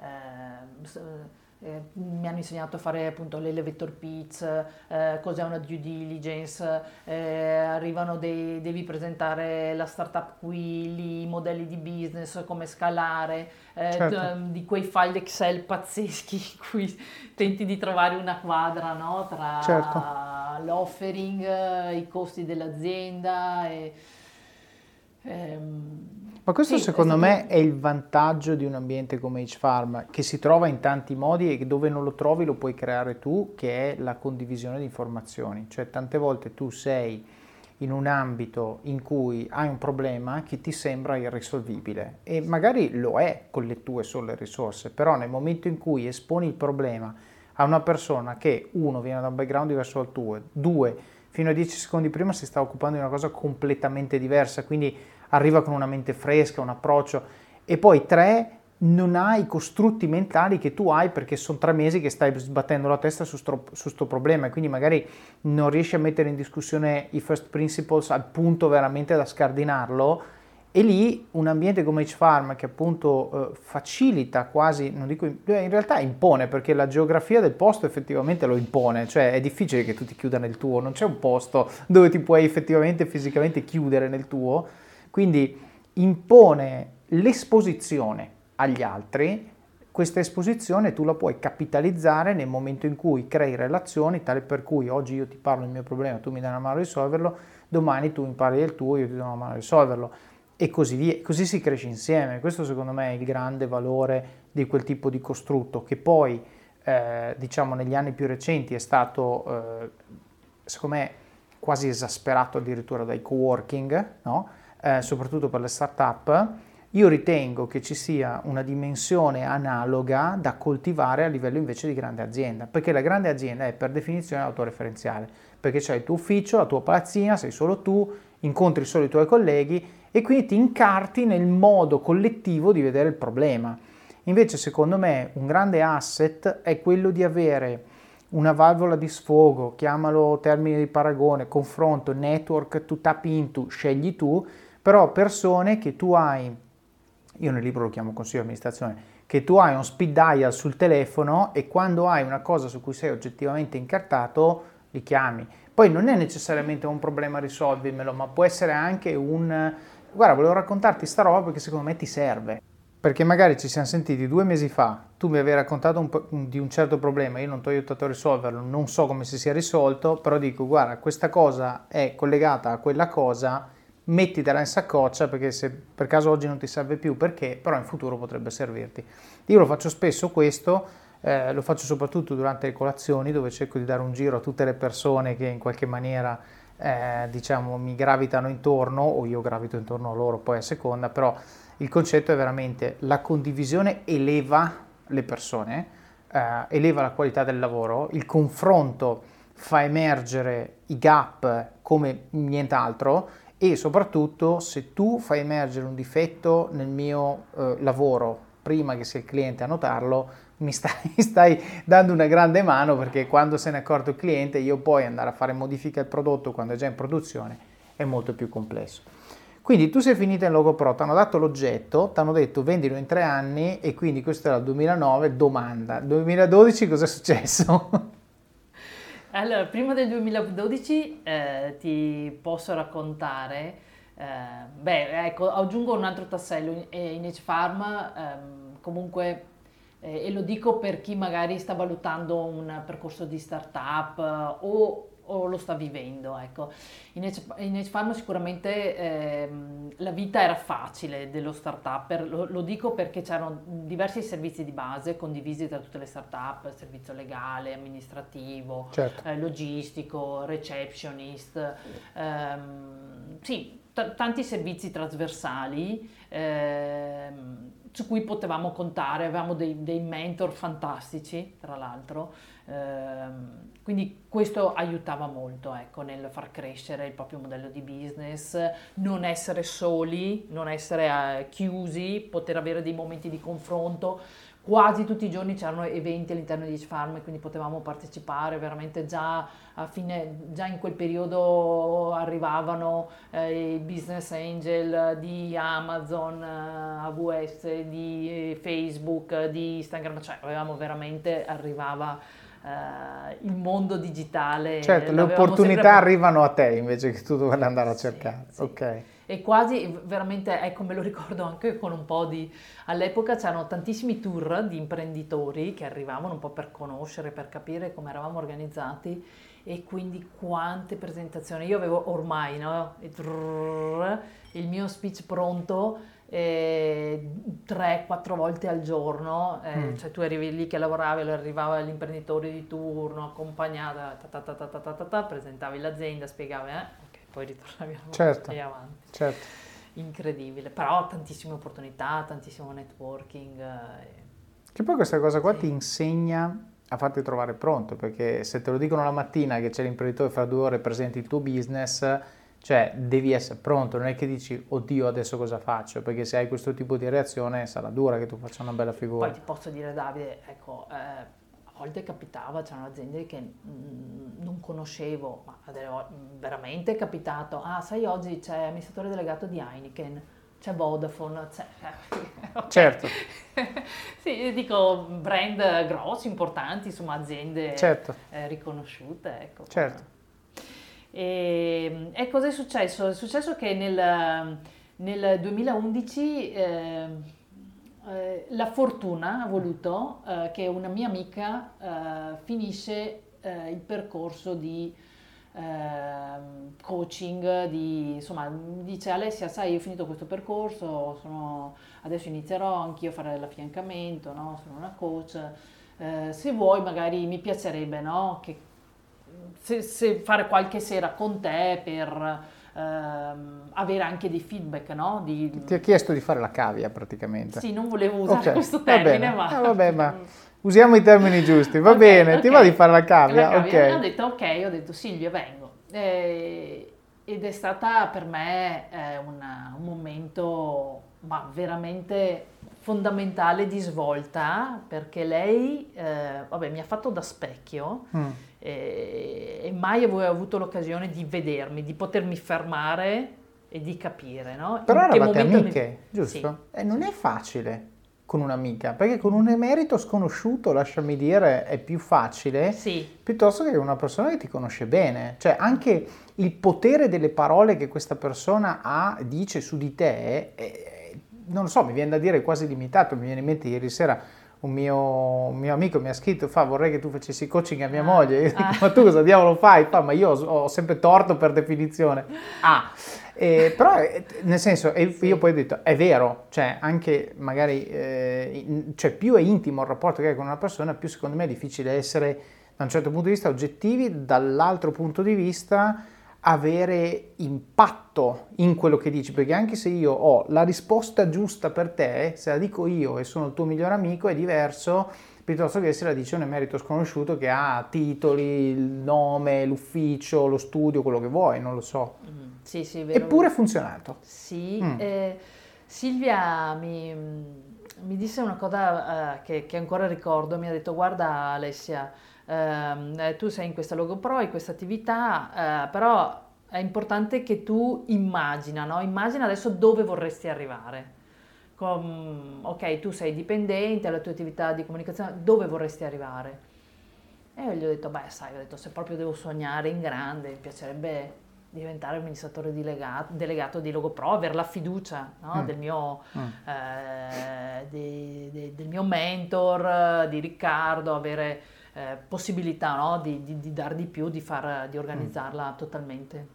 eh, eh, mi hanno insegnato a fare appunto l'elevator pitch, eh, cos'è una due diligence, eh, arrivano dei, devi presentare la startup qui, lì, i modelli di business, come scalare, eh, certo. t- di quei file Excel pazzeschi in cui tenti di trovare una quadra no? tra certo. l'offering, i costi dell'azienda. E, ehm, ma questo sì, secondo me è il vantaggio di un ambiente come H-Farm, che si trova in tanti modi e dove non lo trovi lo puoi creare tu, che è la condivisione di informazioni. Cioè tante volte tu sei in un ambito in cui hai un problema che ti sembra irrisolvibile e magari lo è con le tue sole risorse, però nel momento in cui esponi il problema a una persona che uno viene da un background diverso dal tuo, due fino a dieci secondi prima si sta occupando di una cosa completamente diversa, quindi arriva con una mente fresca, un approccio. E poi tre, non hai i costrutti mentali che tu hai perché sono tre mesi che stai sbattendo la testa su questo problema. E quindi magari non riesci a mettere in discussione i first principles al punto veramente da scardinarlo. E lì un ambiente come H-Farm che appunto eh, facilita quasi, non dico, in realtà impone perché la geografia del posto effettivamente lo impone, cioè è difficile che tu ti chiuda nel tuo, non c'è un posto dove ti puoi effettivamente fisicamente chiudere nel tuo quindi impone l'esposizione agli altri, questa esposizione tu la puoi capitalizzare nel momento in cui crei relazioni, tale per cui oggi io ti parlo del mio problema, tu mi dai una mano a risolverlo, domani tu mi parli del tuo, io ti do una mano a risolverlo e così via, così si cresce insieme. Questo secondo me è il grande valore di quel tipo di costrutto che poi eh, diciamo negli anni più recenti è stato eh, secondo me quasi esasperato addirittura dai co-working, no? Eh, soprattutto per le start-up, io ritengo che ci sia una dimensione analoga da coltivare a livello invece di grande azienda, perché la grande azienda è per definizione autoreferenziale, perché c'è il tuo ufficio, la tua palazzina, sei solo tu, incontri solo i tuoi colleghi e quindi ti incarti nel modo collettivo di vedere il problema. Invece secondo me un grande asset è quello di avere una valvola di sfogo, chiamalo termine di paragone, confronto, network to tap into, scegli tu, però persone che tu hai, io nel libro lo chiamo consiglio di amministrazione, che tu hai un speed dial sul telefono e quando hai una cosa su cui sei oggettivamente incartato, li chiami. Poi non è necessariamente un problema risolvimelo, ma può essere anche un... Guarda, volevo raccontarti sta roba perché secondo me ti serve. Perché magari ci siamo sentiti due mesi fa, tu mi avevi raccontato un di un certo problema, io non ti ho aiutato a risolverlo, non so come si sia risolto, però dico, guarda, questa cosa è collegata a quella cosa, mettitela in saccoccia perché se per caso oggi non ti serve più, perché però in futuro potrebbe servirti. Io lo faccio spesso questo, eh, lo faccio soprattutto durante le colazioni dove cerco di dare un giro a tutte le persone che in qualche maniera eh, diciamo mi gravitano intorno o io gravito intorno a loro poi a seconda, però il concetto è veramente la condivisione eleva le persone, eh, eleva la qualità del lavoro, il confronto fa emergere i gap come nient'altro e soprattutto se tu fai emergere un difetto nel mio eh, lavoro prima che sia il cliente a notarlo, mi stai, stai, dando una grande mano perché quando se ne è accorto il cliente io poi andare a fare modifica al prodotto quando è già in produzione è molto più complesso. Quindi tu sei finita in Logo Pro, ti hanno dato l'oggetto, ti hanno detto vendilo in tre anni e quindi questo era il 2009, domanda, 2012 cosa è successo? Allora, prima del 2012 eh, ti posso raccontare, eh, beh, ecco, aggiungo un altro tassello, in, H-Farm ehm, comunque, eh, e lo dico per chi magari sta valutando un percorso di startup o o lo sta vivendo. Ecco. In Edge Farm sicuramente ehm, la vita era facile dello start-up, lo, lo, dico perché c'erano diversi servizi di base condivisi da tutte le start-up, servizio legale, amministrativo, certo. eh, logistico, receptionist, ehm, sì, t- tanti servizi trasversali. Ehm, su cui potevamo contare, avevamo dei, dei mentor fantastici, tra l'altro, ehm, quindi questo aiutava molto ecco, nel far crescere il proprio modello di business, non essere soli, non essere eh, chiusi, poter avere dei momenti di confronto. Quasi tutti i giorni c'erano eventi all'interno di Farm quindi potevamo partecipare veramente già fine, già in quel periodo arrivavano eh, i business angel di Amazon, eh, AWS, di eh, Facebook, di Instagram, cioè avevamo veramente, arrivava eh, il mondo digitale. Certo, le opportunità sempre... arrivano a te invece che tu dovevi andare a cercare. Sì, sì. Ok e quasi veramente, ecco me lo ricordo anche con un po' di... all'epoca c'erano tantissimi tour di imprenditori che arrivavano un po' per conoscere, per capire come eravamo organizzati e quindi quante presentazioni. Io avevo ormai no? il mio speech pronto eh, tre, quattro volte al giorno, eh, mm. cioè tu arrivi lì che lavoravi, arrivava l'imprenditore di turno, accompagnata, ta ta ta presentavi l'azienda, spiegavi, eh, poi ritornavi certo, avanti. Certo. Incredibile, però tantissime opportunità, tantissimo networking. Eh. Che poi questa cosa qua sì. ti insegna a farti trovare pronto, perché se te lo dicono la mattina che c'è l'imprenditore fra due ore presenti il tuo business, cioè devi essere pronto, non è che dici oddio adesso cosa faccio, perché se hai questo tipo di reazione sarà dura che tu faccia una bella figura. Poi ti posso dire Davide, ecco, eh, a volte capitava, c'erano aziende che mm, non conoscevo, ma veramente è capitato, ah sai oggi c'è amministratore delegato di Heineken, c'è Vodafone, c'è... okay. Certo. sì, dico brand grossi, importanti, insomma aziende certo. eh, riconosciute. Ecco. Certo. E, e cosa è successo? È successo che nel, nel 2011... Eh, eh, la fortuna ha voluto eh, che una mia amica eh, finisce eh, il percorso di ehm, coaching, di, insomma, dice Alessia, sai, io ho finito questo percorso, sono, adesso inizierò anch'io a fare l'affiancamento, no? sono una coach, eh, se vuoi magari mi piacerebbe no? che, se, se fare qualche sera con te per ehm, avere anche dei feedback, no? Di... Ti ha chiesto di fare la cavia praticamente. Sì, non volevo usare okay. questo termine, ma... Ah, vabbè, ma usiamo i termini giusti, va okay, bene, okay. ti va di fare la cavia? La cavia. Ok. Ho detto ok, ho detto Silvia vengo. Eh, ed è stata per me eh, una, un momento ma veramente fondamentale di svolta perché lei eh, vabbè, mi ha fatto da specchio mm e, e mai avevo avuto l'occasione di vedermi, di potermi fermare e di capire. No? Però In eravate amiche, mi... giusto? Sì. E non è facile con un'amica, perché con un emerito sconosciuto, lasciami dire, è più facile, sì. piuttosto che una persona che ti conosce bene. Cioè anche il potere delle parole che questa persona ha, dice su di te, è, non lo so, mi viene da dire quasi limitato, mi viene in mente ieri sera un mio, un mio, amico mi ha scritto, fa vorrei che tu facessi coaching a mia ah, moglie, io ah. dico, ma tu cosa diavolo fai? Fa, ma io ho, ho sempre torto per definizione. Ah, eh, però eh, nel senso, sì. io poi ho detto, è vero, cioè anche magari, eh, cioè più è intimo il rapporto che hai con una persona, più secondo me è difficile essere da un certo punto di vista oggettivi, dall'altro punto di vista avere impatto in quello che dici, perché anche se io ho la risposta giusta per te, se la dico io e sono il tuo migliore amico, è diverso piuttosto che se la dice un emerito sconosciuto che ha titoli, il nome, l'ufficio, lo studio, quello che vuoi, non lo so. Mm, sì, sì, vero. Eppure ha funzionato. Sì, mm. eh, Silvia mi, mi, disse una cosa eh, che, che ancora ricordo, mi ha detto guarda Alessia, eh, tu sei in questa logo pro, in questa attività, eh, però è importante che tu immagina, no? immagina adesso dove vorresti arrivare. Com, ok, tu sei dipendente, alla tua attività di comunicazione, dove vorresti arrivare? E io gli ho detto, beh, sai, ho detto, se proprio devo sognare in grande, mi piacerebbe diventare amministratore delegato, delegato di Logopro, avere la fiducia no? mm. del, mio, mm. eh, di, di, del, mio, mentor, di Riccardo, avere eh, possibilità no? di, di, di dar di più, di, far, di organizzarla mm. totalmente.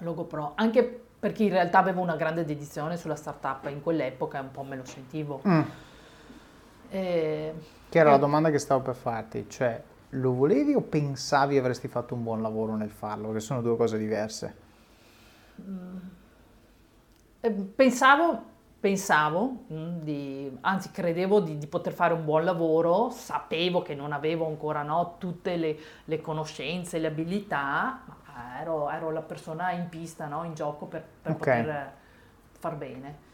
Logo Pro, anche perché in realtà avevo una grande dedizione sulla startup in quell'epoca, un po' me lo sentivo. Mm. E, che era e... la domanda che stavo per farti, cioè lo volevi o pensavi avresti fatto un buon lavoro nel farlo? Che sono due cose diverse. Mm. Pensavo, pensavo mm, di, anzi credevo di, di, poter fare un buon lavoro, sapevo che non avevo ancora no, tutte le, le, conoscenze, le abilità, ma ero, ero, la persona in pista, no, in gioco per, per okay. poter far bene.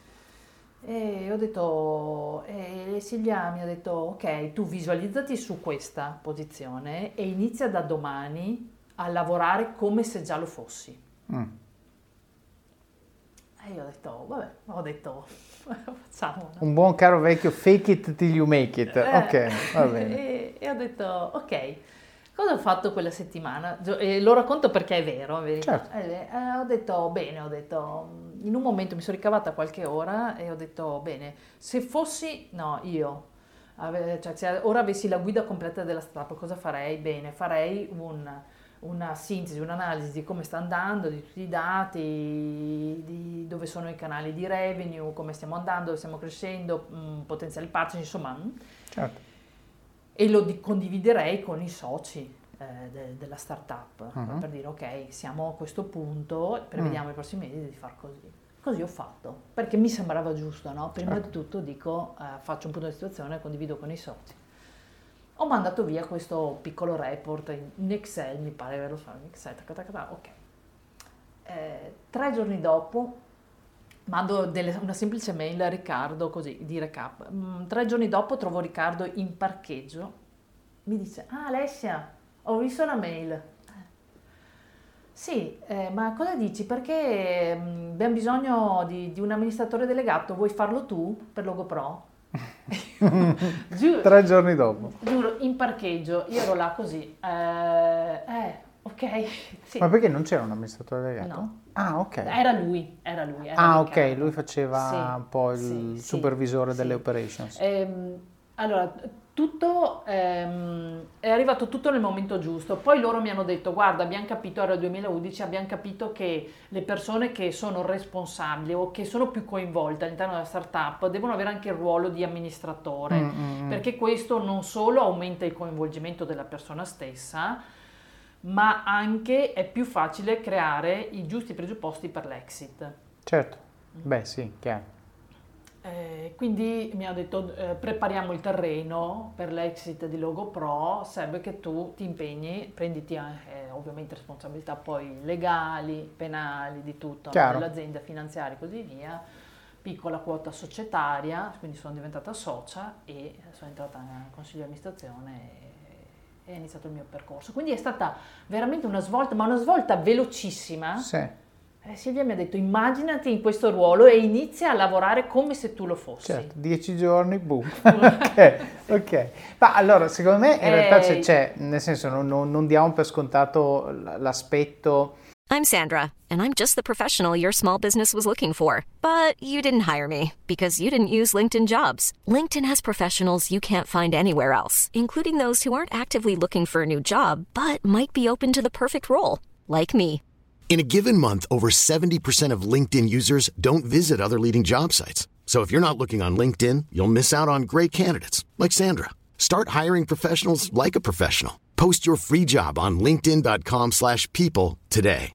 E ho detto, e Silvia mi ha detto, ok, tu visualizzati su questa posizione e inizia da domani a lavorare come se già lo fossi. Mm. E io ho detto, vabbè, ho detto, facciamo. No? Un buon caro vecchio fake it till you make it. Eh, ok, va bene. E, e, ho detto, ok, cosa ho fatto quella settimana? E lo racconto perché è vero, è certo. eh, eh, ho detto, bene, ho detto in un momento mi sono ricavata qualche ora e ho detto, bene, se fossi, no, io, ave, cioè, se ora avessi la guida completa della startup, cosa farei? Bene, farei un, una sintesi, un'analisi di come sta andando, di tutti i dati, di dove sono i canali di revenue, come stiamo andando, dove stiamo crescendo, mh, mm, potenziali partner, insomma. Mm. Certo. E lo di, condividerei con i soci eh, de, della startup uh-huh. per dire ok, siamo a questo punto, prevediamo uh i prossimi mesi di far così. Così ho fatto, perché mi sembrava giusto, no? Prima certo. di tutto dico, eh, faccio un punto di situazione, condivido con i soci. Ho mandato via questo piccolo report in Excel, mi pare ve lo so, in Excel, tac, tac, tac, ok. Eh, tre giorni dopo mando delle, una semplice mail a Riccardo, così, di recap. Mm, tre giorni dopo trovo Riccardo in parcheggio, mi dice, ah Alessia, ho visto la mail. Sì, eh, ma cosa dici? Perché mm, abbiamo bisogno di, di, un amministratore delegato, vuoi farlo tu per Logo Pro? giuro, Tre giorni dopo. Giuro, in parcheggio, io ero là così. Eh, eh ok. Sì. Ma perché non c'era un amministratore delegato? No. Ah, ok. Era lui, era lui. Era ah, ok, lui faceva sì, un po' il sì, supervisore delle operations. Ehm, allora, tutto ehm, è arrivato tutto nel momento giusto. Poi loro mi hanno detto: Guarda, abbiamo capito, era il 2011, abbiamo capito che le persone che sono responsabili o che sono più coinvolte all'interno della startup devono avere anche il ruolo di amministratore, mm-hmm. perché questo non solo aumenta il coinvolgimento della persona stessa, ma anche è più facile creare i giusti presupposti per l'exit. Certo, beh, sì, chiaro. Eh, quindi mi ha detto eh, prepariamo il terreno per l'exit di Logo Pro, serve che tu ti impegni, prenditi eh, ovviamente responsabilità poi legali, penali, di tutto, dell'azienda finanziaria e così via, piccola quota societaria, quindi sono diventata socia e sono entrata nel consiglio di amministrazione e, e è iniziato il mio percorso. Quindi è stata veramente una svolta, ma una svolta velocissima. Sì eh, Silvia mi ha detto immaginati in questo ruolo e inizia a lavorare come se tu lo fossi. Certo, dieci giorni, boom. ok, ok. Ma allora, secondo me in eh, realtà c'è, c'è, nel senso non, non, non diamo per scontato l'aspetto... I'm Sandra, and I'm just the professional your small business was looking for. But you didn't hire me because you didn't use LinkedIn jobs. LinkedIn has professionals you can't find anywhere else, including those who aren't actively looking for a new job, but might be open to the perfect role, like me. In a given month, over 70% of LinkedIn users don't visit other leading job sites. So if you're not looking on LinkedIn, you'll miss out on great candidates like Sandra. Start hiring professionals like a professional. Post your free job on linkedin.com/people today.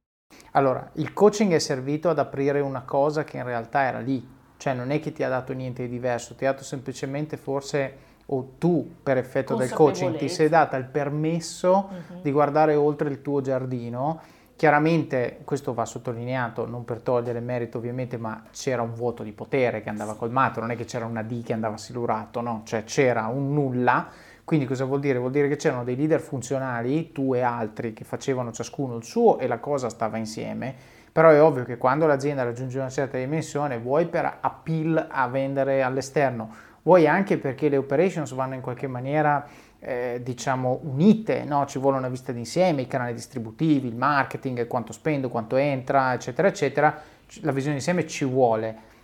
Allora, il coaching è servito ad aprire una cosa che in realtà era lì. Cioè non è che ti ha dato niente di diverso, ti ha dato semplicemente forse o tu per effetto del coaching ti sei data il permesso uh-huh. di guardare oltre il tuo giardino Chiaramente questo va sottolineato, non per togliere merito ovviamente, ma c'era un vuoto di potere che andava colmato, non è che c'era una D che andava silurato, no, cioè c'era un nulla. Quindi cosa vuol dire? Vuol dire che c'erano dei leader funzionali, tu e altri, che facevano ciascuno il suo e la cosa stava insieme. Però è ovvio che quando l'azienda raggiunge una certa dimensione, vuoi per appeal a vendere all'esterno, vuoi anche perché le operations vanno in qualche maniera eh, diciamo unite, no? ci vuole una vista d'insieme, i canali distributivi, il marketing, quanto spendo, quanto entra, eccetera, eccetera, la visione d'insieme ci vuole.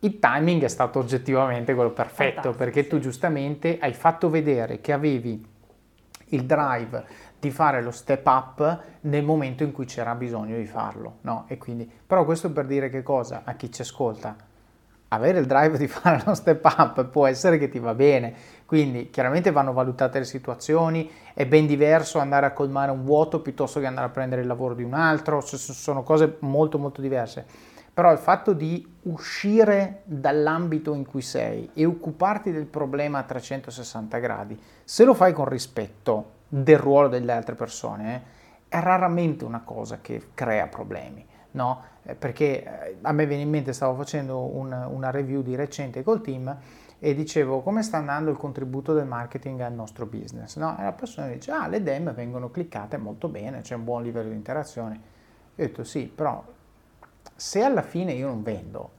Il timing è stato oggettivamente quello perfetto, Fantastico, perché tu giustamente hai fatto vedere che avevi il drive di fare lo step up nel momento in cui c'era bisogno di farlo, no? E quindi, però questo per dire che cosa a chi ci ascolta? Avere il drive di fare lo step up può essere che ti va bene, quindi chiaramente vanno valutate le situazioni, è ben diverso andare a colmare un vuoto piuttosto che andare a prendere il lavoro di un altro, sono cose molto molto diverse. Però il fatto di uscire dall'ambito in cui sei e occuparti del problema a 360 gradi, se lo fai con rispetto del ruolo delle altre persone, eh, è raramente una cosa che crea problemi, no? Eh, perché eh, a me viene in mente, stavo facendo un, una review di recente col team e dicevo come sta andando il contributo del marketing al nostro business, no? E la persona dice, ah, le DEM vengono cliccate molto bene, c'è un buon livello di interazione. Io ho detto, sì, però se alla fine io non vendo,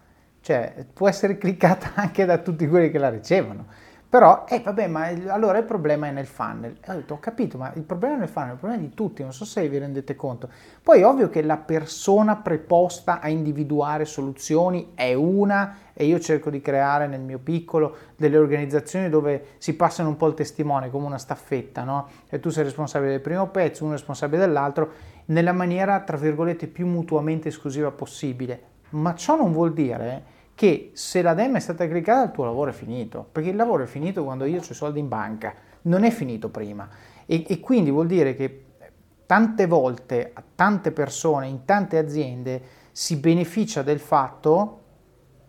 cioè può essere cliccata anche da tutti quelli che la ricevono, però, eh vabbè, ma il, allora il problema è nel funnel. Ho detto, ho capito, ma il problema è nel funnel, il problema è di tutti, non so se vi rendete conto. Poi è ovvio che la persona preposta a individuare soluzioni è una e io cerco di creare nel mio piccolo delle organizzazioni dove si passano un po' il testimone come una staffetta, no? E tu sei responsabile del primo pezzo, uno è responsabile dell'altro, nella maniera, tra virgolette, più mutuamente esclusiva possibile. Ma ciò non vuol dire che se la DEM è stata cliccata il tuo lavoro è finito, perché il lavoro è finito quando io ho i soldi in banca, non è finito prima. E, e quindi vuol dire che tante volte a tante persone, in tante aziende, si beneficia del fatto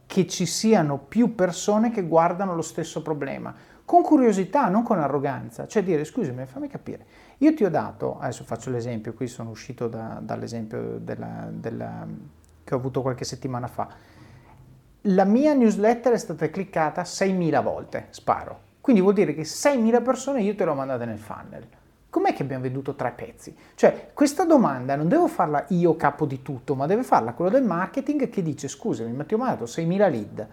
che ci siano più persone che guardano lo stesso problema, con curiosità, non con arroganza, cioè dire scusami, fammi capire, io ti ho dato, adesso faccio l'esempio, qui sono uscito da, dall'esempio della, della, che ho avuto qualche settimana fa, la mia newsletter è stata cliccata 6.000 volte, sparo. Quindi vuol dire che 6.000 persone io te l'ho mandata nel funnel. Com'è che abbiamo venduto tre pezzi? Cioè, questa domanda non devo farla io capo di tutto, ma deve farla quello del marketing che dice scusami, ma ti ho mandato 6.000 lead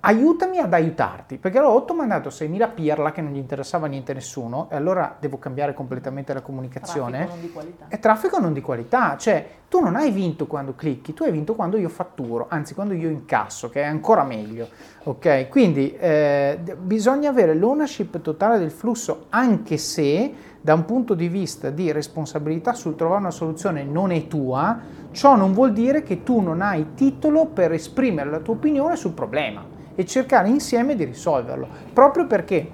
aiutami ad aiutarti, perché allora ho mandato 6.000 pirla che non gli interessava niente a nessuno e allora devo cambiare completamente la comunicazione. Traffico non di qualità. È traffico non di qualità, cioè tu non hai vinto quando clicchi, tu hai vinto quando io fatturo, anzi quando io incasso, che è ancora meglio, ok? Quindi eh, bisogna avere l'ownership totale del flusso, anche se da un punto di vista di responsabilità sul trovare una soluzione non è tua, ciò non vuol dire che tu non hai titolo per esprimere la tua opinione sul problema e cercare insieme di risolverlo, proprio perché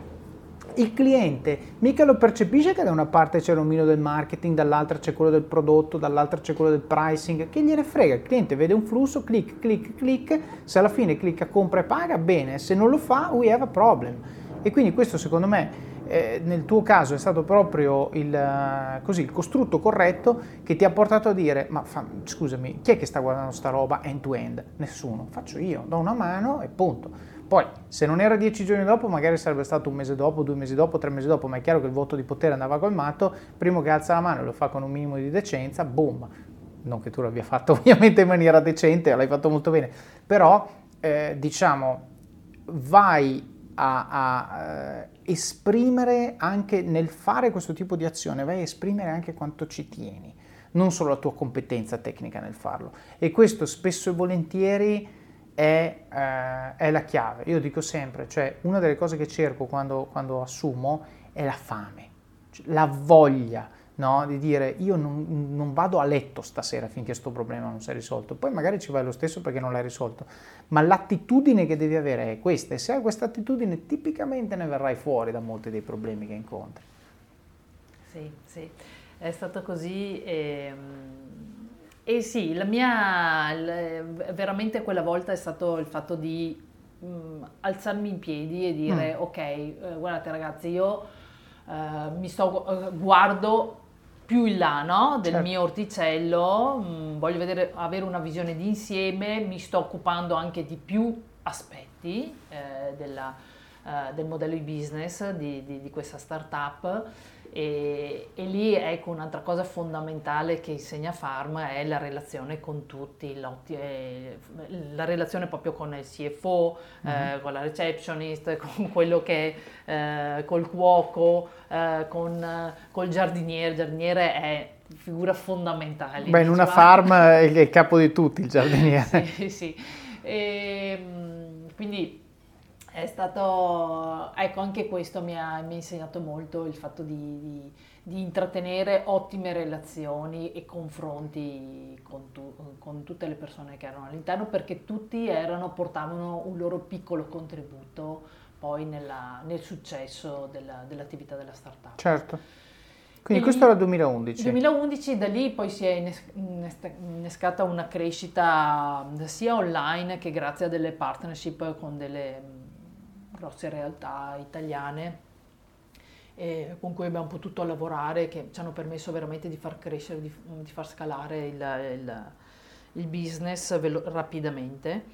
il cliente mica lo percepisce che da una parte c'è l'omino del marketing, dall'altra c'è quello del prodotto, dall'altra c'è quello del pricing, che gliene frega, il cliente vede un flusso, clic, clic, clic, se alla fine clicca compra e paga, bene, se non lo fa, we have a problem. E quindi questo secondo me eh, nel tuo caso è stato proprio il, eh, così, il, costrutto corretto che ti ha portato a dire ma fa, scusami, chi è che sta guardando sta roba end to end? Nessuno, faccio io, do una mano e punto. Poi, se non era dieci giorni dopo, magari sarebbe stato un mese dopo, due mesi dopo, tre mesi dopo, ma è chiaro che il voto di potere andava colmato, primo che alza la mano e lo fa con un minimo di decenza, boom, non che tu l'abbia fatto ovviamente in maniera decente, l'hai fatto molto bene, però eh, diciamo vai a, a eh, esprimere anche nel fare questo tipo di azione, vai a esprimere anche quanto ci tieni, non solo la tua competenza tecnica nel farlo. E questo spesso e volentieri è, eh, è la chiave. Io dico sempre, cioè una delle cose che cerco quando, quando assumo è la fame, cioè, la voglia no? di dire io non, non, vado a letto stasera finché questo problema non si è risolto, poi magari ci vai lo stesso perché non l'hai risolto, ma l'attitudine che devi avere è questa e se hai questa attitudine tipicamente ne verrai fuori da molti dei problemi che incontri. Sì, sì, è stato così. E, ehm, e sì, la mia, veramente quella volta è stato il fatto di mh, mm, alzarmi in piedi e dire mm. ok, eh, guardate ragazzi, io eh, mi sto, eh, guardo più in là no? del certo. mio orticello, mh, mm, voglio vedere, avere una visione di insieme, mi sto occupando anche di più aspetti eh, della, eh, del modello di business di, di, di questa startup e, e, lì ecco un'altra cosa fondamentale che insegna Farm è la relazione con tutti, eh, la relazione proprio con il CFO, mm-hmm. eh, con la receptionist, con quello che eh, col cuoco, eh, con col giardiniere. Il giardiniere è figura fondamentale. Beh, in una farm è il capo di tutti il giardiniere. sì, sì. E, ehm, quindi È stato, ecco, anche questo mi ha, mi ha insegnato molto il fatto di, di, di, intrattenere ottime relazioni e confronti con, tu, con, tutte le persone che erano all'interno, perché tutti erano, portavano un loro piccolo contributo poi nella, nel successo della, dell'attività della startup. Certo. Quindi e questo era il 2011. 2011, da lì poi si è innescata una crescita sia online che grazie a delle partnership con delle grosse realtà italiane con cui abbiamo potuto lavorare che ci hanno permesso veramente di far crescere, di, di far scalare il, il, il business velo- rapidamente.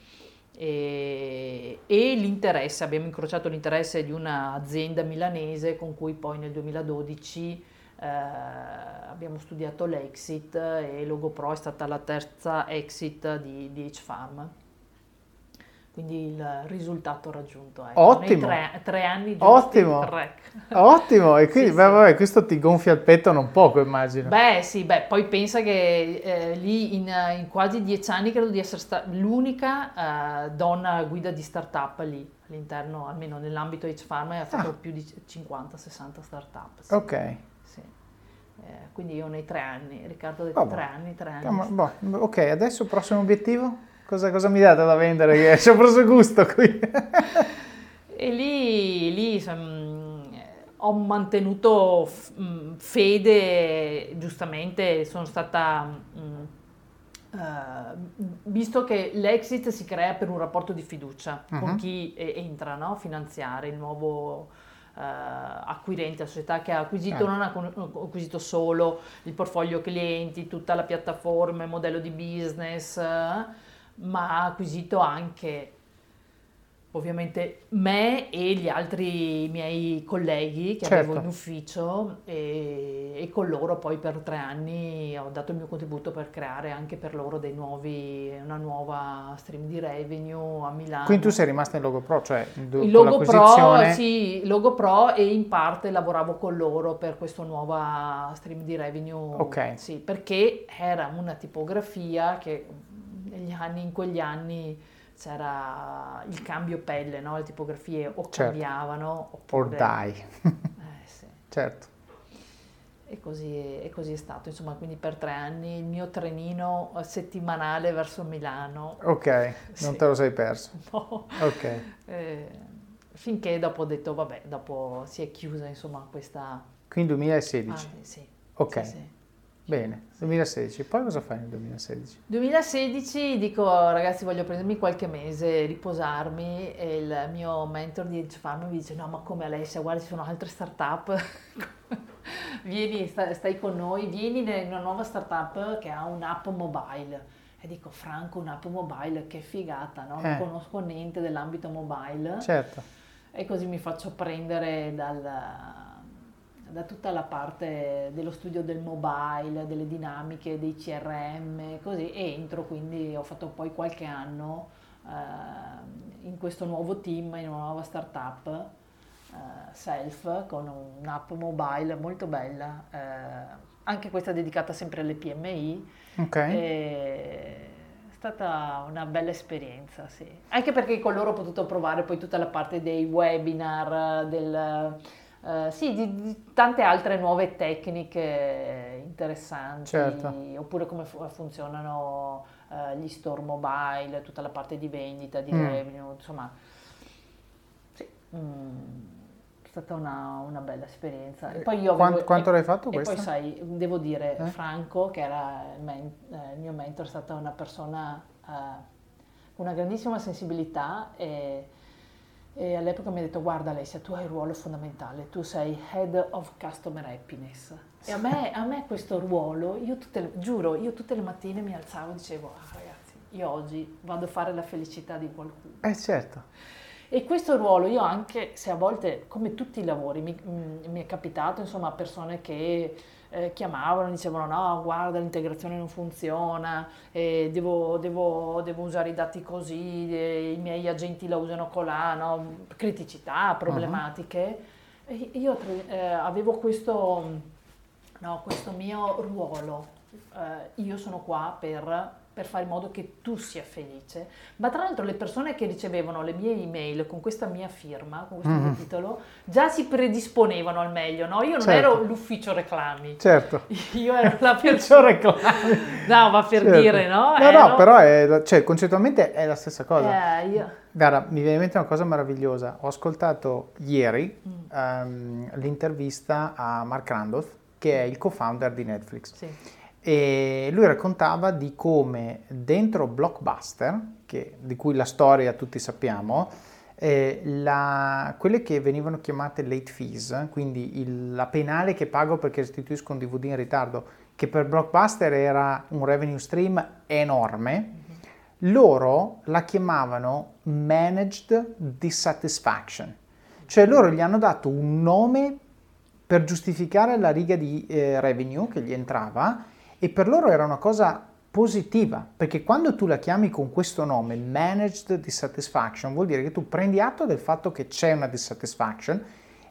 E, e, l'interesse, abbiamo incrociato l'interesse di un'azienda milanese con cui poi nel 2012 eh, abbiamo studiato l'exit e LogoPro è stata la terza exit di, di H-Farm quindi il risultato raggiunto ecco, Ottimo. Tre, tre, anni giusti, Ottimo. Ottimo, e quindi sì, beh, vabbè, questo ti gonfia il petto non poco immagino. Beh sì, beh, poi pensa che eh, lì in, in, quasi dieci anni credo di essere stata l'unica eh, donna guida di startup lì all'interno, almeno nell'ambito H-Pharma, ha fatto ah. più di 50-60 startup. Sì. Ok. Sì. Eh, quindi io nei tre anni, Riccardo ha detto oh, tre anni, tre anni. Oh, boh, ok, adesso prossimo obiettivo? Cosa, cosa mi date da vendere? Che ci ho preso gusto qui. e lì, lì um, ho mantenuto f- mm, fede, giustamente sono stata... Um, Uh, visto che l'exit si crea per un rapporto di fiducia uh-huh. con mhm. chi e- entra no? finanziare il nuovo uh, acquirente, la società che ha acquisito, uh non ha acquisito solo il portfolio clienti, tutta la piattaforma, il modello di business, uh, ma ha acquisito anche ovviamente me e gli altri miei colleghi che certo. avevo in ufficio e, e, con loro poi per tre anni ho dato il mio contributo per creare anche per loro dei nuovi, una nuova stream di revenue a Milano. Quindi tu sei rimasta in Logo Pro, cioè il Logo Pro, sì, Logo Pro e in parte lavoravo con loro per questa nuova stream di revenue. Ok. Sì, perché era una tipografia che negli anni, in quegli anni c'era il cambio pelle, no? le tipografie o certo. cambiavano oppure... Or die. eh, sì. Certo. E così, e così, è stato, insomma, quindi per tre anni il mio trenino settimanale verso Milano. Ok, sì. non te lo sei perso. No. Ok. Eh, finché dopo ho detto, vabbè, dopo si è chiusa, insomma, questa... Quindi 2016? Ah, sì. Ok. Sì, sì. Bene, 2016. Poi cosa fai nel 2016? 2016 dico ragazzi voglio prendermi qualche mese, riposarmi e il mio mentor di Edge Farm mi dice no ma come Alessia, guarda ci sono altre startup, vieni, stai con noi, vieni in una nuova startup che ha un'app mobile. E dico Franco un'app mobile, che figata, no? Non eh. conosco niente dell'ambito mobile. Certo. E così mi faccio prendere dal da tutta la parte dello studio del mobile, delle dinamiche, dei CRM, così, e entro quindi, ho fatto poi qualche anno eh, in questo nuovo team, in una nuova startup, eh, Self, con un'app mobile molto bella, eh, anche questa dedicata sempre alle PMI. Okay. è stata una bella esperienza, sì. Anche perché con loro ho potuto provare poi tutta la parte dei webinar, del Uh, sì, di, di, tante altre nuove tecniche interessanti, certo. oppure come fu- funzionano uh, gli store mobile, tutta la parte di vendita, di mm. revenue, insomma, sì, mm, è stata una, una, bella esperienza. E poi io Quant, avevo, quanto e, l'hai fatto questo? Poi sai, devo dire, eh? Franco, che era il, men- eh, il, mio mentor, è stata una persona uh, con una grandissima sensibilità e e all'epoca mi ha detto guarda Alessia tu hai un ruolo fondamentale, tu sei Head of Customer Happiness e a me, a me questo ruolo, io tutte, giuro, io tutte le mattine mi alzavo e dicevo ah, ragazzi io oggi vado a fare la felicità di qualcuno. Eh certo. E questo ruolo io anche se a volte come tutti i lavori mi, mi è capitato insomma persone che eh, chiamavano, dicevano no, guarda l'integrazione non funziona, eh, devo, devo, devo, usare i dati così, eh, i miei agenti la usano colà, no? criticità, problematiche. Uh-huh. io eh, avevo questo, no, questo, mio ruolo, eh, io sono qua per per fare in modo che tu sia felice. Ma tra l'altro le persone che ricevevano le mie email con questa mia firma, con questo mm-hmm. titolo, già si predisponevano al meglio, no? Io non certo. ero l'ufficio reclami. Certo. Io ero la persona... reclami. No, ma per certo. dire, no? No, ero... no, però è, cioè, concettualmente è la stessa cosa. Eh, io... Guarda, mi viene in mente una cosa meravigliosa. Ho ascoltato ieri mm. um, l'intervista a Mark Randolph, che è il co-founder di Netflix. Sì. E lui raccontava di come dentro Blockbuster, che, di cui la storia tutti sappiamo, eh, la, quelle che venivano chiamate late fees, quindi il, la penale che pago perché restituisco un DVD in ritardo, che per Blockbuster era un revenue stream enorme, mm-hmm. loro la chiamavano managed dissatisfaction. Cioè loro gli hanno dato un nome per giustificare la riga di eh, revenue che gli entrava e per loro era una cosa positiva, perché quando tu la chiami con questo nome, managed dissatisfaction, vuol dire che tu prendi atto del fatto che c'è una dissatisfaction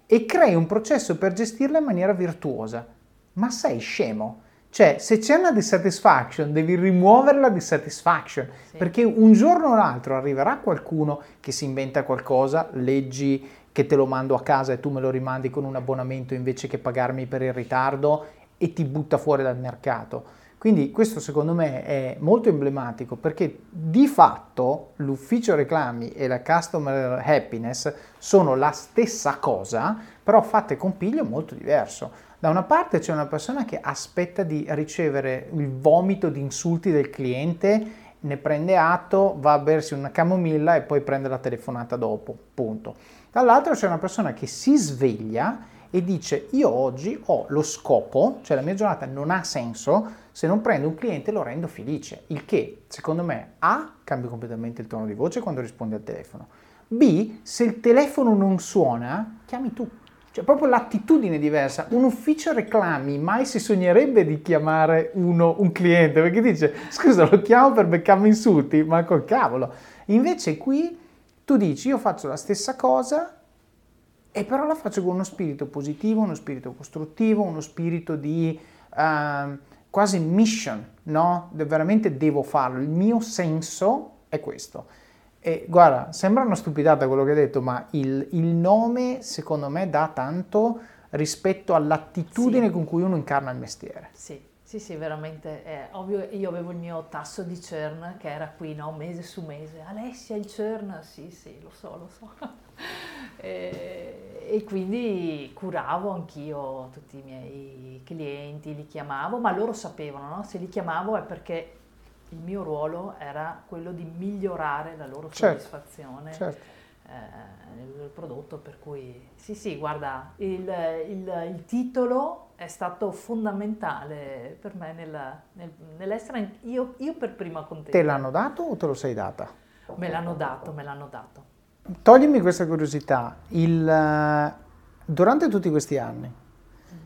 e crei un processo per gestirla in maniera virtuosa. Ma sei scemo? Cioè, se c'è una dissatisfaction, devi rimuovere la dissatisfaction, sì. perché un giorno o l'altro arriverà qualcuno che si inventa qualcosa, leggi che te lo mando a casa e tu me lo rimandi con un abbonamento invece che pagarmi per il ritardo e ti butta fuori dal mercato. Quindi questo secondo me è molto emblematico perché di fatto l'ufficio reclami e la customer happiness sono la stessa cosa, però fatte con piglio molto diverso. Da una parte c'è una persona che aspetta di ricevere il vomito di insulti del cliente, ne prende atto, va a bersi una camomilla e poi prende la telefonata dopo, punto. Dall'altro c'è una persona che si sveglia e dice io oggi ho lo scopo, cioè la mia giornata non ha senso se non prendo un cliente e lo rendo felice, il che secondo me A cambia completamente il tono di voce quando rispondi al telefono, B se il telefono non suona chiami tu, cioè proprio l'attitudine è diversa, un ufficio reclami mai si sognerebbe di chiamare uno, un cliente perché dice scusa lo chiamo per beccarmi insulti, ma col cavolo, invece qui tu dici io faccio la stessa cosa e però la faccio con uno spirito positivo, uno spirito costruttivo, uno spirito di uh, quasi mission, no? De veramente devo farlo, il mio senso è questo. E guarda, sembra una stupidata quello che hai detto, ma il, il nome secondo me dà tanto rispetto all'attitudine sì. con cui uno incarna il mestiere. Sì. Sì, sì, veramente, è ovvio, io avevo il mio tasso di churn che era qui, no, mese su mese. Alessia, il churn? Sì, sì, lo so, lo so. e, e, quindi curavo anch'io tutti i miei clienti, li chiamavo, ma loro sapevano, no? Se li chiamavo è perché il mio ruolo era quello di migliorare la loro certo, soddisfazione. Certo eh, prodotto, per cui sì, sì, guarda, il, il, il titolo è stato fondamentale per me nella, nel, nell'essere io, io, per prima contenta. Te l'hanno dato o te lo sei data? Me l'hanno dato, me l'hanno dato. Toglimi questa curiosità, il, durante tutti questi anni,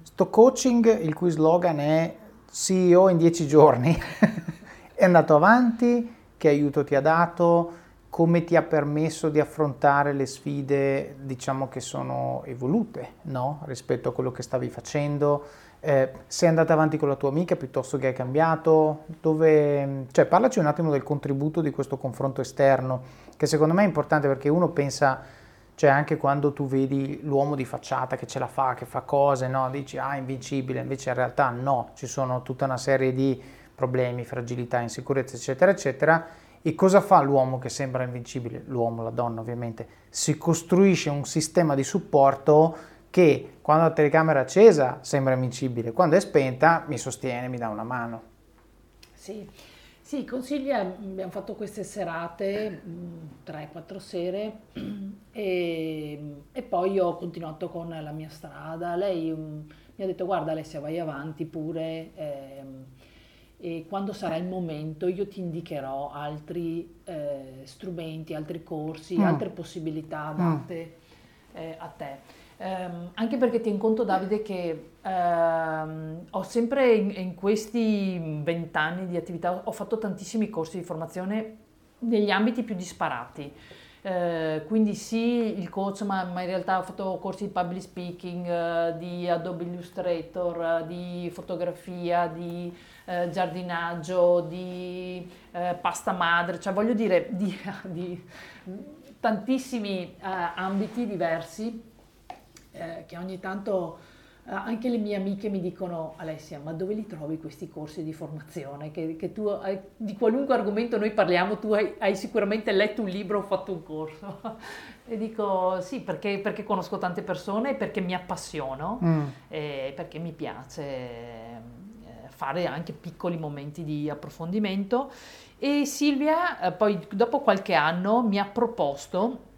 sto coaching il cui slogan è CEO in dieci giorni, è andato avanti, che aiuto ti ha dato? come ti ha permesso di affrontare le sfide, diciamo che sono evolute, no? Rispetto a quello che stavi facendo. Eh, sei andata avanti con la tua amica piuttosto che hai cambiato? Dove, cioè, parlaci un attimo del contributo di questo confronto esterno, che secondo me è importante perché uno pensa, cioè anche quando tu vedi l'uomo di facciata che ce la fa, che fa cose, no? Dici, ah, invincibile, invece in realtà no, ci sono tutta una serie di problemi, fragilità, insicurezze, eccetera, eccetera e cosa fa l'uomo che sembra invincibile? L'uomo, la donna ovviamente, si costruisce un sistema di supporto che quando la telecamera è accesa sembra invincibile, quando è spenta mi sostiene, mi dà una mano. Sì, sì consiglia, abbiamo fatto queste serate, 3-4 sere, e, e, poi ho continuato con la mia strada. Lei um, mi ha detto guarda Alessia vai avanti pure. Eh, e quando sarà il momento io ti indicherò altri eh, strumenti, altri corsi, mm. altre possibilità mm. date mm. eh, a te. Um, anche perché ti conto Davide che um, ho sempre in, in questi vent'anni di attività ho fatto tantissimi corsi di formazione negli ambiti più disparati. Eh, quindi sì, il coach, ma, ma, in realtà ho fatto corsi di public speaking, eh, di Adobe Illustrator, eh, di fotografia, di eh, giardinaggio, di pasta madre, cioè voglio dire di, di tantissimi ambiti diversi eh, che ogni tanto eh, anche le mie amiche mi dicono Alessia ma dove li trovi questi corsi di formazione? Che, che tu hai, di qualunque argomento noi parliamo tu hai, hai, sicuramente letto un libro o fatto un corso. E dico sì perché, perché conosco tante persone perché mi appassiono mm. e perché mi piace eh, fare anche piccoli momenti di approfondimento. E Silvia poi dopo qualche anno mi ha proposto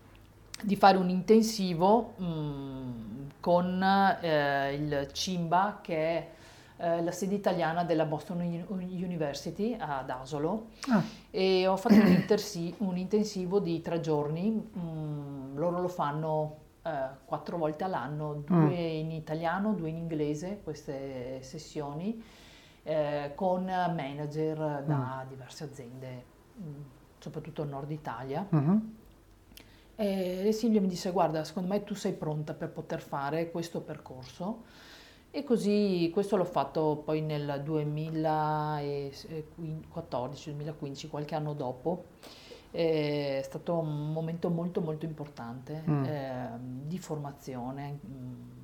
di fare un intensivo mh, mm, con eh, il CIMBA che è eh, la sede italiana della Boston University ad Asolo ah. e ho fatto un, intersi- un, intensivo di tre giorni, mm, loro lo fanno eh, quattro volte all'anno, due mm. in italiano, due in inglese, queste sessioni, eh, con manager da mm. diverse aziende, mm, soprattutto nord Italia. Mm-hmm e Silvia mi disse guarda secondo me tu sei pronta per poter fare questo percorso e così questo l'ho fatto poi nel 2014-2015 qualche anno dopo è stato un momento molto molto importante mm. eh, di formazione mm,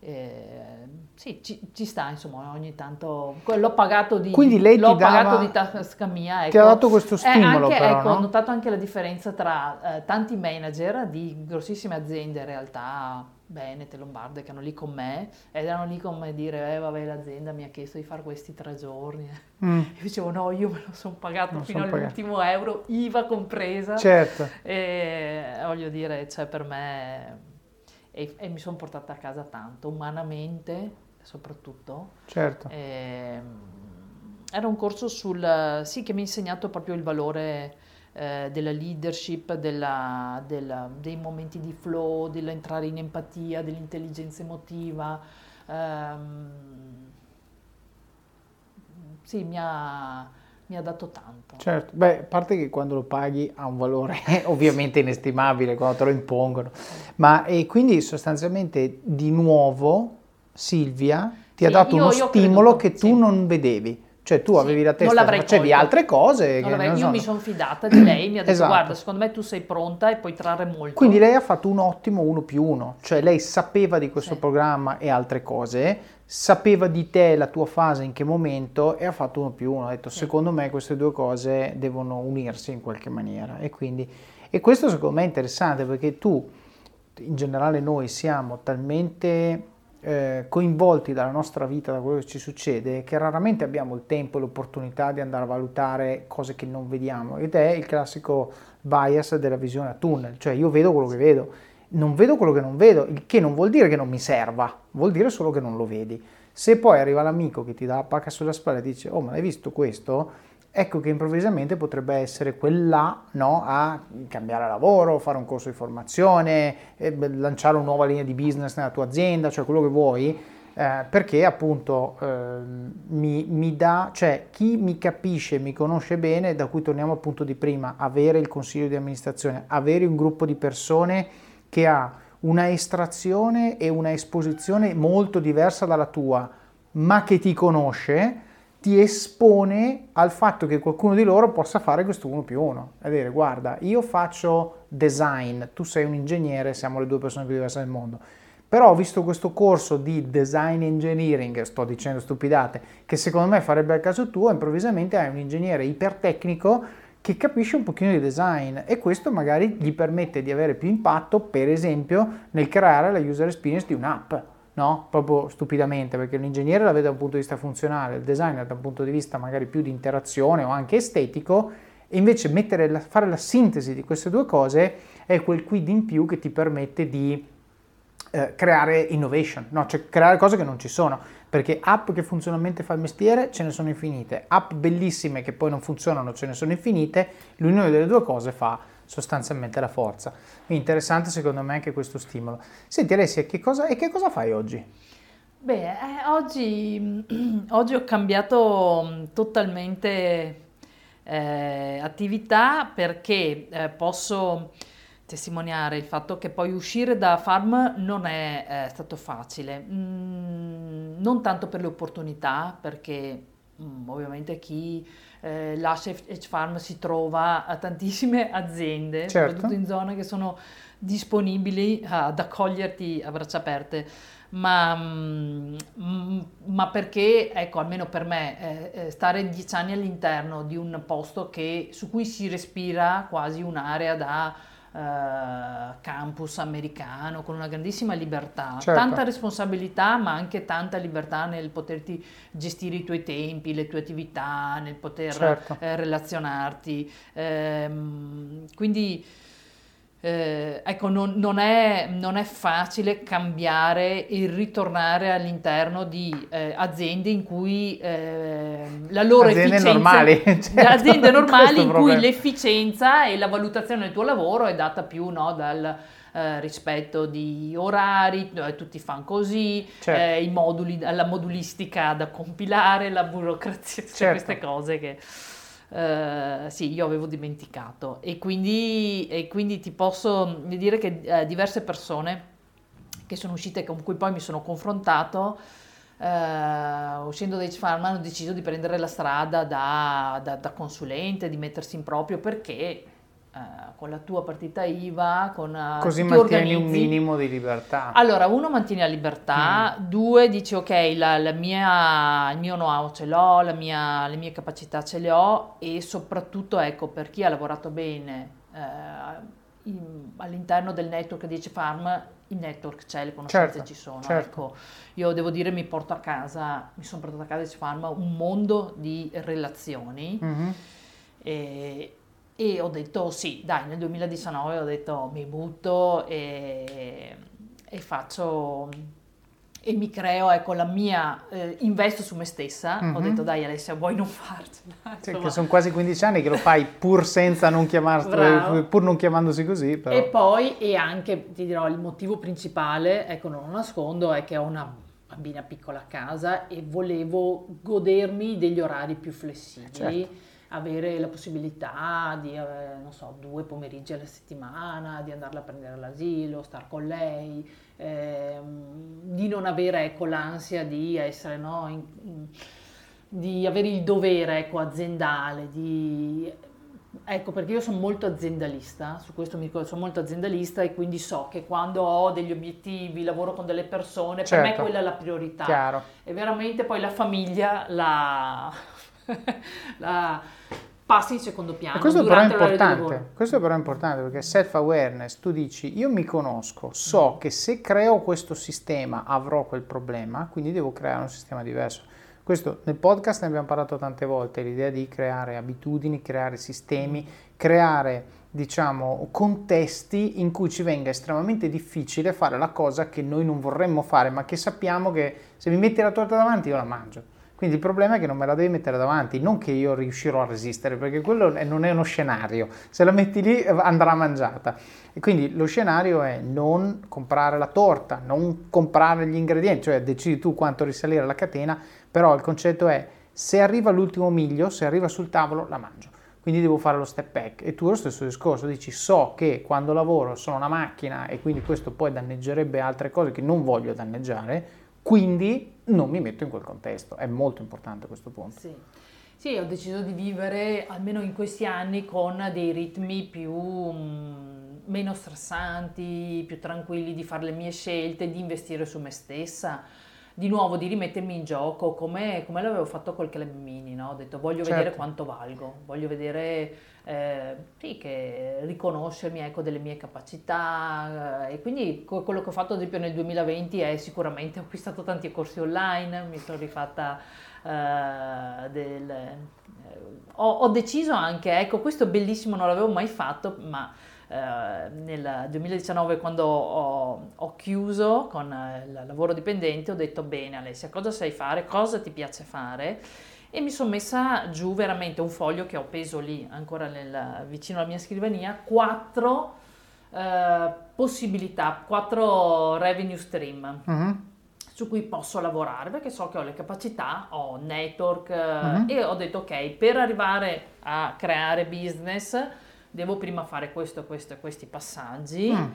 eh, sì, ci, ci, sta, insomma, ogni tanto l'ho pagato di, Quindi lei l'ho dava, pagato di tasca mia. Ecco. Ti ha dato questo stimolo, anche, però, ecco, no? Ho notato anche la differenza tra eh, tanti manager di grossissime aziende, in realtà Venete, Lombarde, che erano lì con me ed erano lì come dire, eh vabbè l'azienda mi ha chiesto di fare questi tre giorni. Mm. Io dicevo no, io me lo sono pagato non fino all'ultimo pagato. euro, IVA compresa. Certo. E voglio dire, cioè per me e, e mi sono portata a casa tanto, umanamente soprattutto. Certo. E, ehm, era un corso sul, sì, che mi ha insegnato proprio il valore eh, della leadership, della, della, dei momenti di flow, dell'entrare in empatia, dell'intelligenza emotiva. Um, sì, mi ha, mi ha dato tanto. Certo, beh, a parte che quando lo paghi ha un valore ovviamente inestimabile quando te lo impongono, ma e quindi sostanzialmente di nuovo Silvia ti sì, ha dato io, uno io stimolo credo, che tu sì. non vedevi. Cioè tu sì, avevi la testa, facevi colto. altre cose. Che, io so. mi sono fidata di lei, mi ha detto esatto. guarda secondo me tu sei pronta e puoi trarre molto. Quindi lei ha fatto un ottimo uno più uno, cioè lei sapeva di questo programma e altre cose, sapeva di te la tua fase in che momento e ha fatto uno più uno, ha detto sì. secondo me queste due cose devono unirsi in qualche maniera e quindi e questo secondo me è interessante perché tu in generale noi siamo talmente eh, coinvolti dalla nostra vita, da quello che ci succede, che raramente abbiamo il tempo e l'opportunità di andare a valutare cose che non vediamo ed è il classico bias della visione a tunnel, cioè io vedo quello che vedo non vedo quello che non vedo, il che non vuol dire che non mi serva, vuol dire solo che non lo vedi. Se poi arriva l'amico che ti dà la pacca sulla spalla e dice oh ma hai visto questo? Ecco che improvvisamente potrebbe essere quella no, a cambiare lavoro, fare un corso di formazione, eh, lanciare una nuova linea di business nella tua azienda, cioè quello che vuoi, eh, perché appunto eh, mi, mi, dà, cioè chi mi capisce, mi conosce bene, da cui torniamo al punto di prima, avere il consiglio di amministrazione, avere un gruppo di persone che ha una estrazione e una esposizione molto diversa dalla tua, ma che ti conosce, ti espone al fatto che qualcuno di loro possa fare questo uno più uno. È dire, guarda, io faccio design, tu sei un ingegnere, siamo le due persone più diverse del mondo. Però ho visto questo corso di design engineering, sto dicendo stupidate, che secondo me farebbe al caso tuo, improvvisamente hai un ingegnere ipertecnico che capisce un pochino di design e questo magari gli permette di avere più impatto, per esempio, nel creare la user experience di un'app, no? Proprio stupidamente, perché l'ingegnere la vede da un punto di vista funzionale, il designer da un punto di vista magari più di interazione o anche estetico, e invece la, fare la sintesi di queste due cose è quel quid in più che ti permette di eh, creare innovation, no? cioè creare cose che non ci sono perché app che funzionalmente fa il mestiere ce ne sono infinite, app bellissime che poi non funzionano ce ne sono infinite, l'unione delle due cose fa sostanzialmente la forza. Quindi interessante secondo me anche questo stimolo. Senti Alessia, che cosa, e che cosa fai oggi? Beh, eh, oggi, oggi, ho cambiato mm, totalmente eh, attività perché eh, posso testimoniare il fatto che poi uscire da farm non è, è stato facile, mm, non tanto per le opportunità, perché ovviamente chi eh, lascia Edge Farm si trova a tantissime aziende, Certo. soprattutto in zone che sono disponibili ad accoglierti a braccia aperte. Ma, mm, mm, ma perché, ecco, almeno per me, eh, eh, stare dieci anni all'interno di un posto che- su cui si respira quasi un'area da eh, campus americano, con una grandissima libertà, Certo. tanta responsabilità, ma anche tanta libertà nel poterti gestire i tuoi tempi, le tue attività, nel poter Certo. eh, relazionarti. Ehm, quindi eh, ecco, non, non è, non è facile cambiare e ritornare all'interno di eh, aziende in cui eh, la loro Aziende efficienza, normali, certo, aziende normali in cui l'efficienza e la valutazione del tuo lavoro è data più no, dal eh, rispetto di orari, eh, tutti fanno così, Certo. eh, i moduli, la modulistica da compilare, la burocrazia, tutte Certo. queste cose che eh, sì, io avevo dimenticato. E quindi, e quindi ti posso dire che eh, diverse persone che sono uscite con cui poi mi sono confrontato eh, uscendo da H-Farm hanno deciso di prendere la strada da, da- da consulente, di mettersi in proprio perché con la tua partita IVA, con eh, Così ti mantieni un minimo di libertà. Allora, uno mantiene la libertà, Mm. due dici ok, la, la mia, il mio know-how ce l'ho, la mia- le mie capacità ce le ho e soprattutto ecco per chi ha lavorato bene eh, in- all'interno del network di Farm, il network c'è, le conoscenze Certo, ci sono. certo. Ecco, io devo dire mi porto a casa, mi sono portata a casa di Farm un mondo di relazioni. Mhm. E, e ho detto sì, dai, nel 2019 ho detto mi butto e, e faccio e mi creo, ecco, la mia, eh, investo su me stessa. Ho Mhm. detto dai Alessia, vuoi non farcela? Insomma. che sono quasi 15 anni che lo fai pur senza non chiamarsi, Bravo. pur non chiamandosi così, però. E poi, e anche ti dirò, il motivo principale, ecco, non lo nascondo, è che ho una bambina piccola a casa e volevo godermi degli orari più flessibili, Certo. Avere la possibilità di, eh, non so, due pomeriggi alla settimana, di andarla a prendere all'asilo, star con lei, ehm, di non avere, ecco, l'ansia di essere, no, in- in- di avere il dovere, ecco, aziendale, di Ecco, perché io sono molto aziendalista, su questo mi ricordo, sono molto aziendalista e quindi so che quando ho degli obiettivi, lavoro con delle persone, per me Certo. quella è la priorità. Chiaro. E veramente poi la famiglia la, la passi in secondo piano. E questo però è importante, questo però è importante perché self-awareness, tu dici io mi conosco, so Mm. che se creo questo sistema avrò quel problema, quindi devo creare un sistema diverso. Questo nel podcast ne abbiamo parlato tante volte, l'idea di creare abitudini, creare sistemi, creare diciamo contesti in cui ci venga estremamente difficile fare la cosa che noi non vorremmo fare, ma che sappiamo che se mi metti la torta davanti io la mangio. Quindi il problema è che non me la devi mettere davanti, non che io riuscirò a resistere, perché quello non è uno scenario. Se la metti lì eh, andrà mangiata. E quindi lo scenario è non comprare la torta, non comprare gli ingredienti, cioè decidi tu quanto risalire la catena, però il concetto è se arriva l'ultimo miglio, se arriva sul tavolo, la mangio. Quindi devo fare lo step back. E tu lo stesso discorso, dici so che quando lavoro sono una macchina e quindi questo poi danneggerebbe altre cose che non voglio danneggiare, quindi non mi metto in quel contesto. È molto importante questo punto. Sì. Sì, ho deciso di vivere almeno in questi anni con dei ritmi più mm, meno stressanti, più tranquilli, di fare le mie scelte, di investire su me stessa, di nuovo di rimettermi in gioco come, come l'avevo fatto col Club Mini, no? Ho detto voglio vedere Certo. quanto valgo, voglio vedere eh, sì, riconoscermi ecco, delle mie capacità eh, e quindi co- quello che ho fatto ad esempio nel 2020 è sicuramente ho acquistato tanti corsi online, mi sono rifatta eh, del, eh, ho, ho deciso anche, ecco questo è bellissimo, non l'avevo mai fatto, ma eh, nel 2019 quando ho, ho chiuso con il lavoro dipendente ho detto bene Alessia cosa sai fare, cosa ti piace fare e mi sono messa giù veramente un foglio che ho appeso lì ancora nel- vicino alla mia scrivania, quattro eh, possibilità, quattro revenue stream Mhm. su cui posso lavorare perché so che ho le capacità, ho network Mhm. e ho detto ok, per arrivare a creare business devo prima fare questo, questo e questi passaggi. Mm.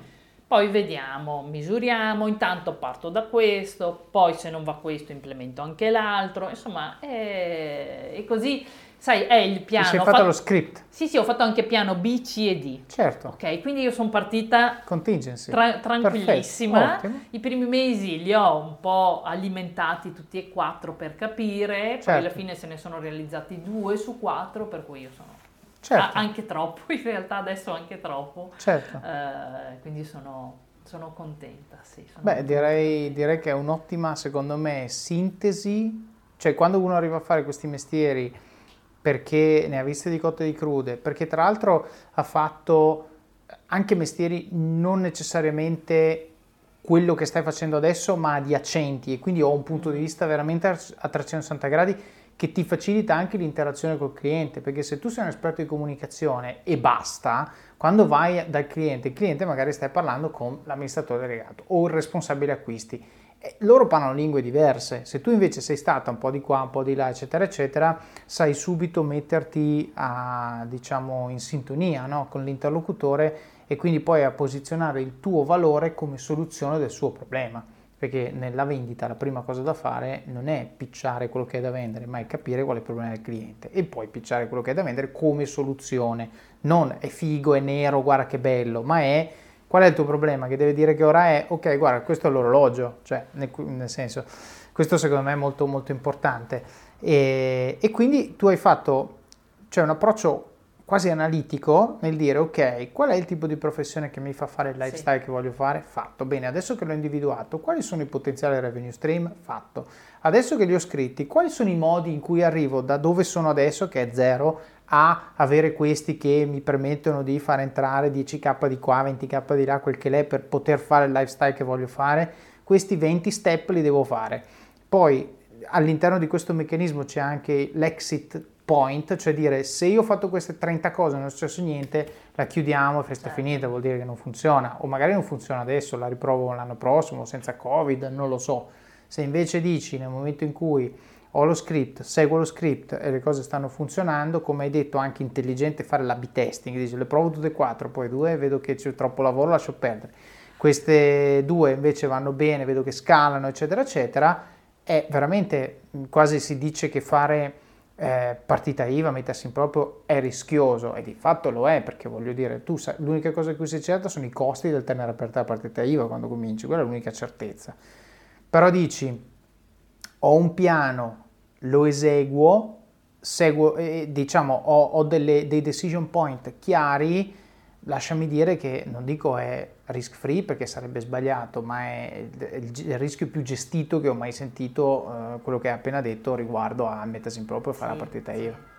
Poi vediamo, misuriamo, intanto parto da questo, poi se non va questo implemento anche l'altro, insomma, è, è così sai, è il piano. Ti sei fatto, fatto, lo script? Sì, sì, ho fatto anche piano B, C e D. Certo. Ok, quindi io sono partita Contingency. Tra- tranquillissima. I primi mesi li ho un po' alimentati tutti e quattro per capire, certo. poi alla fine se ne sono realizzati due su quattro, per cui io sono certo. anche troppo, in realtà adesso anche troppo. Certo. Uh, quindi sono, sono contenta, sì. Sono Beh, direi, direi che è un'ottima, secondo me, sintesi. Cioè, quando uno arriva a fare questi mestieri perché ne ha viste di cotte e di crude, perché tra l'altro ha fatto anche mestieri non necessariamente quello che stai facendo adesso, ma adiacenti e quindi ho un punto di vista veramente a 360 gradi che ti facilita anche l'interazione col cliente, perché se tu sei un esperto di comunicazione e basta, quando vai dal cliente, il cliente magari stai parlando con l'amministratore delegato o il responsabile acquisti eh, loro parlano lingue diverse. Se tu invece sei stata un po' di qua, un po' di là, eccetera, eccetera, sai subito metterti a, diciamo, in sintonia no? con l'interlocutore e quindi poi a posizionare il tuo valore come soluzione del suo problema. Perché nella vendita la prima cosa da fare non è picciare quello che è da vendere, ma è capire qual è il problema del cliente e poi picciare quello che è da vendere come soluzione. Non è figo, è nero, guarda che bello, ma è Qual è il tuo problema? Che deve dire che ora è, ok, guarda, questo è l'orologio, cioè, nel, nel senso, questo secondo me è molto, molto importante. E, e quindi tu hai fatto, cioè, un approccio quasi analitico nel dire ok, qual è il tipo di professione che mi fa fare il lifestyle sì. che voglio fare? Fatto. Bene, adesso che l'ho individuato, quali sono i potenziali revenue stream? Fatto. Adesso che li ho scritti, quali sono i modi in cui arrivo da dove sono adesso, che è zero, a avere questi che mi permettono di far entrare 10k di qua, 20k di là, quel che l'è per poter fare il lifestyle che voglio fare, questi 20 step li devo fare. Poi all'interno di questo meccanismo c'è anche l'exit point, cioè dire se io ho fatto queste 30 cose e non è successo niente, la chiudiamo e festa certo. finita, vuol dire che non funziona, o magari non funziona adesso, la riprovo l'anno prossimo senza Covid, non lo so. Se invece dici nel momento in cui ho lo script, seguo lo script e le cose stanno funzionando, come hai detto anche intelligente fare l'A-B testing, dici le provo tutte e quattro, poi due vedo che c'è troppo lavoro, lascio perdere. Queste due invece vanno bene, vedo che scalano, eccetera, eccetera, è veramente quasi si dice che fare eh, partita IVA, mettersi in proprio è rischioso e di fatto lo è perché voglio dire, tu sai, l'unica cosa di cui sei certo sono i costi del tenere aperta la partita IVA quando cominci, quella è l'unica certezza. Però dici, ho un piano lo eseguo, seguo, eh, diciamo, ho, ho delle, dei decision point chiari, lasciami dire che non dico è risk free perché sarebbe sbagliato, ma è il, rischio più gestito che ho mai sentito, eh, quello che hai appena detto riguardo a mettersi in proprio e fare sì, la partita IVA.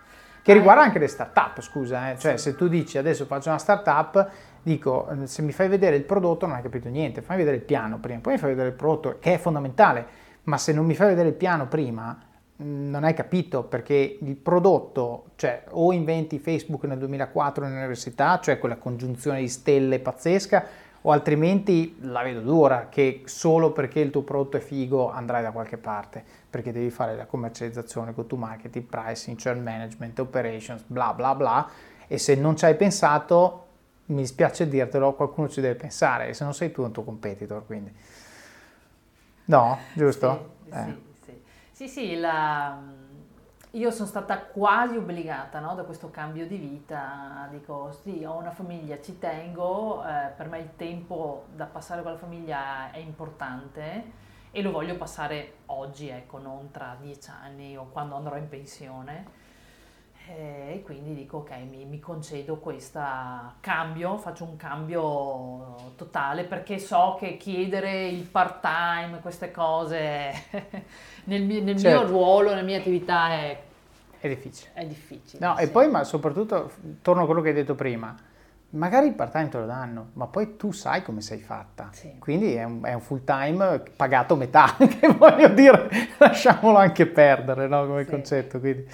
Che riguarda anche le start-up, scusa, eh? cioè sì. se tu dici adesso faccio una start-up, dico se mi fai vedere il prodotto non hai capito niente, fai vedere il piano prima, poi mi fai vedere il prodotto che è fondamentale, ma se non mi fai vedere il piano prima non hai capito perché il prodotto, cioè o inventi Facebook nel 2004 nell'università, cioè quella congiunzione di stelle pazzesca, o altrimenti la vedo dura che solo perché il tuo prodotto è figo andrai da qualche parte, perché devi fare la commercializzazione, go to marketing, pricing, churn management, operations, bla bla bla, e se non ci hai pensato, mi dispiace dirtelo, qualcuno ci deve pensare, e se non sei tu è un tuo competitor, quindi... No, giusto? Sì, eh. sì. Sì, sì, la, io sono stata quasi obbligata no, da questo cambio di vita, dico sì, ho una famiglia, ci tengo, eh, per me il tempo da passare con la famiglia è importante e lo voglio passare oggi, ecco, non tra dieci anni o quando andrò in pensione. Eh, e quindi dico ok, mi, mi concedo questo cambio, faccio un cambio totale perché so che chiedere il part time, queste cose nel, mio, nel certo. mio ruolo, nella mia attività è, è difficile. È difficile. No, sì. e poi ma soprattutto, torno a quello che hai detto prima, magari il part time te lo danno, ma poi tu sai come sei fatta. Sì. Quindi è un, è un, full time pagato metà, che voglio dire, lasciamolo anche perdere no, come sì. concetto. Quindi.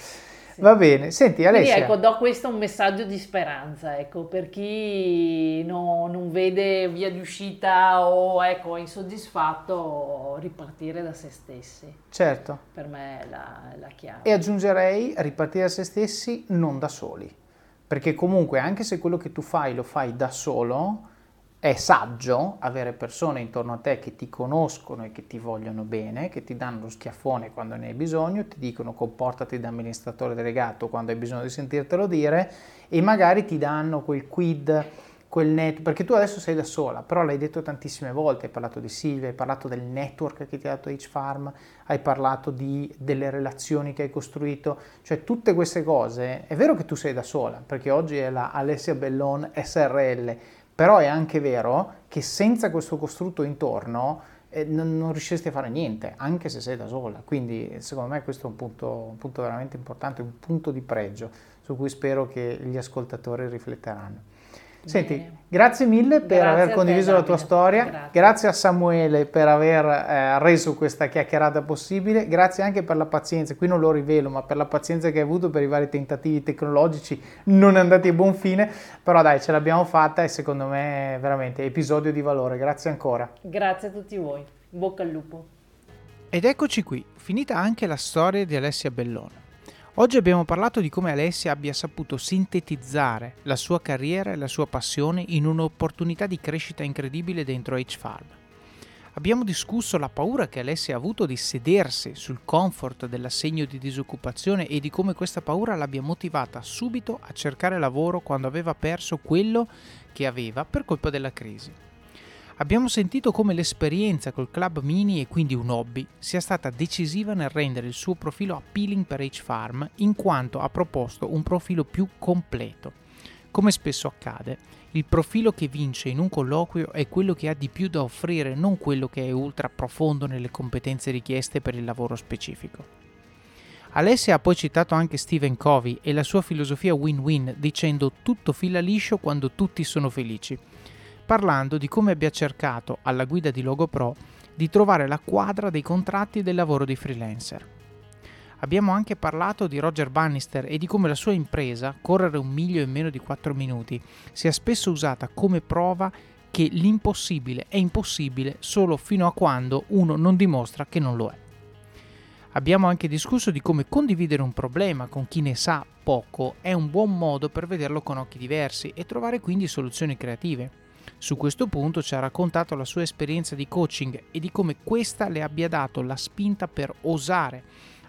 Va bene, senti Alessia. Quindi ecco, do questo un messaggio di speranza, ecco, per chi no, non vede via di uscita o ecco, è insoddisfatto, ripartire da se stessi. Certo. Per me è la, la chiave. E aggiungerei ripartire da se stessi non da soli, perché comunque anche se quello che tu fai lo fai da solo, è saggio avere persone intorno a te che ti conoscono e che ti vogliono bene, che ti danno lo schiaffone quando ne hai bisogno, ti dicono comportati da amministratore delegato quando hai bisogno di sentirtelo dire e magari ti danno quel quid, quel net, perché tu adesso sei da sola, però l'hai detto tantissime volte, hai parlato di Silvia, hai parlato del network che ti ha dato H-Farm, hai parlato di, delle relazioni che hai costruito, cioè tutte queste cose, è vero che tu sei da sola, perché oggi è la Alessia Bellon SRL, però è anche vero che senza questo costrutto intorno eh, non, non, riusciresti a fare niente, anche se sei da sola. Quindi secondo me questo è un punto, un punto veramente importante, un punto di pregio su cui spero che gli ascoltatori rifletteranno. Senti, grazie mille per grazie aver condiviso te, la tua storia, grazie. grazie. a Samuele per aver eh, reso questa chiacchierata possibile, grazie anche per la pazienza, qui non lo rivelo, ma per la pazienza che hai avuto per i vari tentativi tecnologici non andati a buon fine, però dai, ce l'abbiamo fatta e secondo me è veramente episodio di valore, grazie ancora. Grazie a tutti voi, bocca al lupo. Ed eccoci qui, finita anche la storia di Alessia Bellone. Oggi abbiamo parlato di come Alessia abbia saputo sintetizzare la sua carriera e la sua passione in un'opportunità di crescita incredibile dentro H-Farm. Abbiamo discusso la paura che Alessia ha avuto di sedersi sul comfort dell'assegno di disoccupazione e di come questa paura l'abbia motivata subito a cercare lavoro quando aveva perso quello che aveva per colpa della crisi. Abbiamo sentito come l'esperienza col club mini e quindi un hobby sia stata decisiva nel rendere il suo profilo appealing per H-Farm in quanto ha proposto un profilo più completo. Come spesso accade, il profilo che vince in un colloquio è quello che ha di più da offrire, non quello che è ultra profondo nelle competenze richieste per il lavoro specifico. Alessia ha poi citato anche Stephen Covey e la sua filosofia win-win dicendo tutto fila liscio quando tutti sono felici parlando di come abbia cercato, alla guida di LogoPro, di trovare la quadra dei contratti del lavoro di freelancer. Abbiamo anche parlato di Roger Bannister e di come la sua impresa, correre un miglio in meno di 4 minuti, sia spesso usata come prova che l'impossibile è impossibile solo fino a quando uno non dimostra che non lo è. Abbiamo anche discusso di come condividere un problema con chi ne sa poco è un buon modo per vederlo con occhi diversi e trovare quindi soluzioni creative. Su questo punto ci ha raccontato la sua esperienza di coaching e di come questa le abbia dato la spinta per osare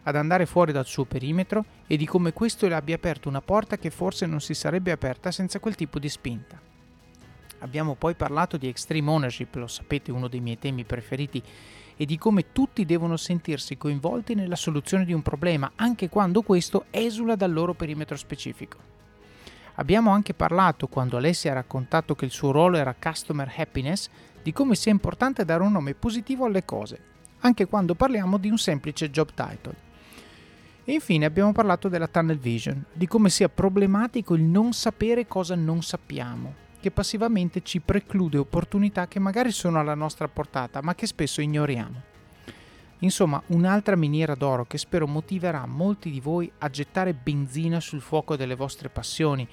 ad andare fuori dal suo perimetro e di come questo le abbia aperto una porta che forse non si sarebbe aperta senza quel tipo di spinta. Abbiamo poi parlato di extreme ownership, lo sapete, uno dei miei temi preferiti, e di come tutti devono sentirsi coinvolti nella soluzione di un problema, anche quando questo esula dal loro perimetro specifico. Abbiamo anche parlato, quando Alessia ha raccontato che il suo ruolo era Customer Happiness, di come sia importante dare un nome positivo alle cose, anche quando parliamo di un semplice job title. E infine abbiamo parlato della tunnel vision, di come sia problematico il non sapere cosa non sappiamo, che passivamente ci preclude opportunità che magari sono alla nostra portata, ma che spesso ignoriamo. Insomma, un'altra miniera d'oro che spero motiverà molti di voi a gettare benzina sul fuoco delle vostre passioni.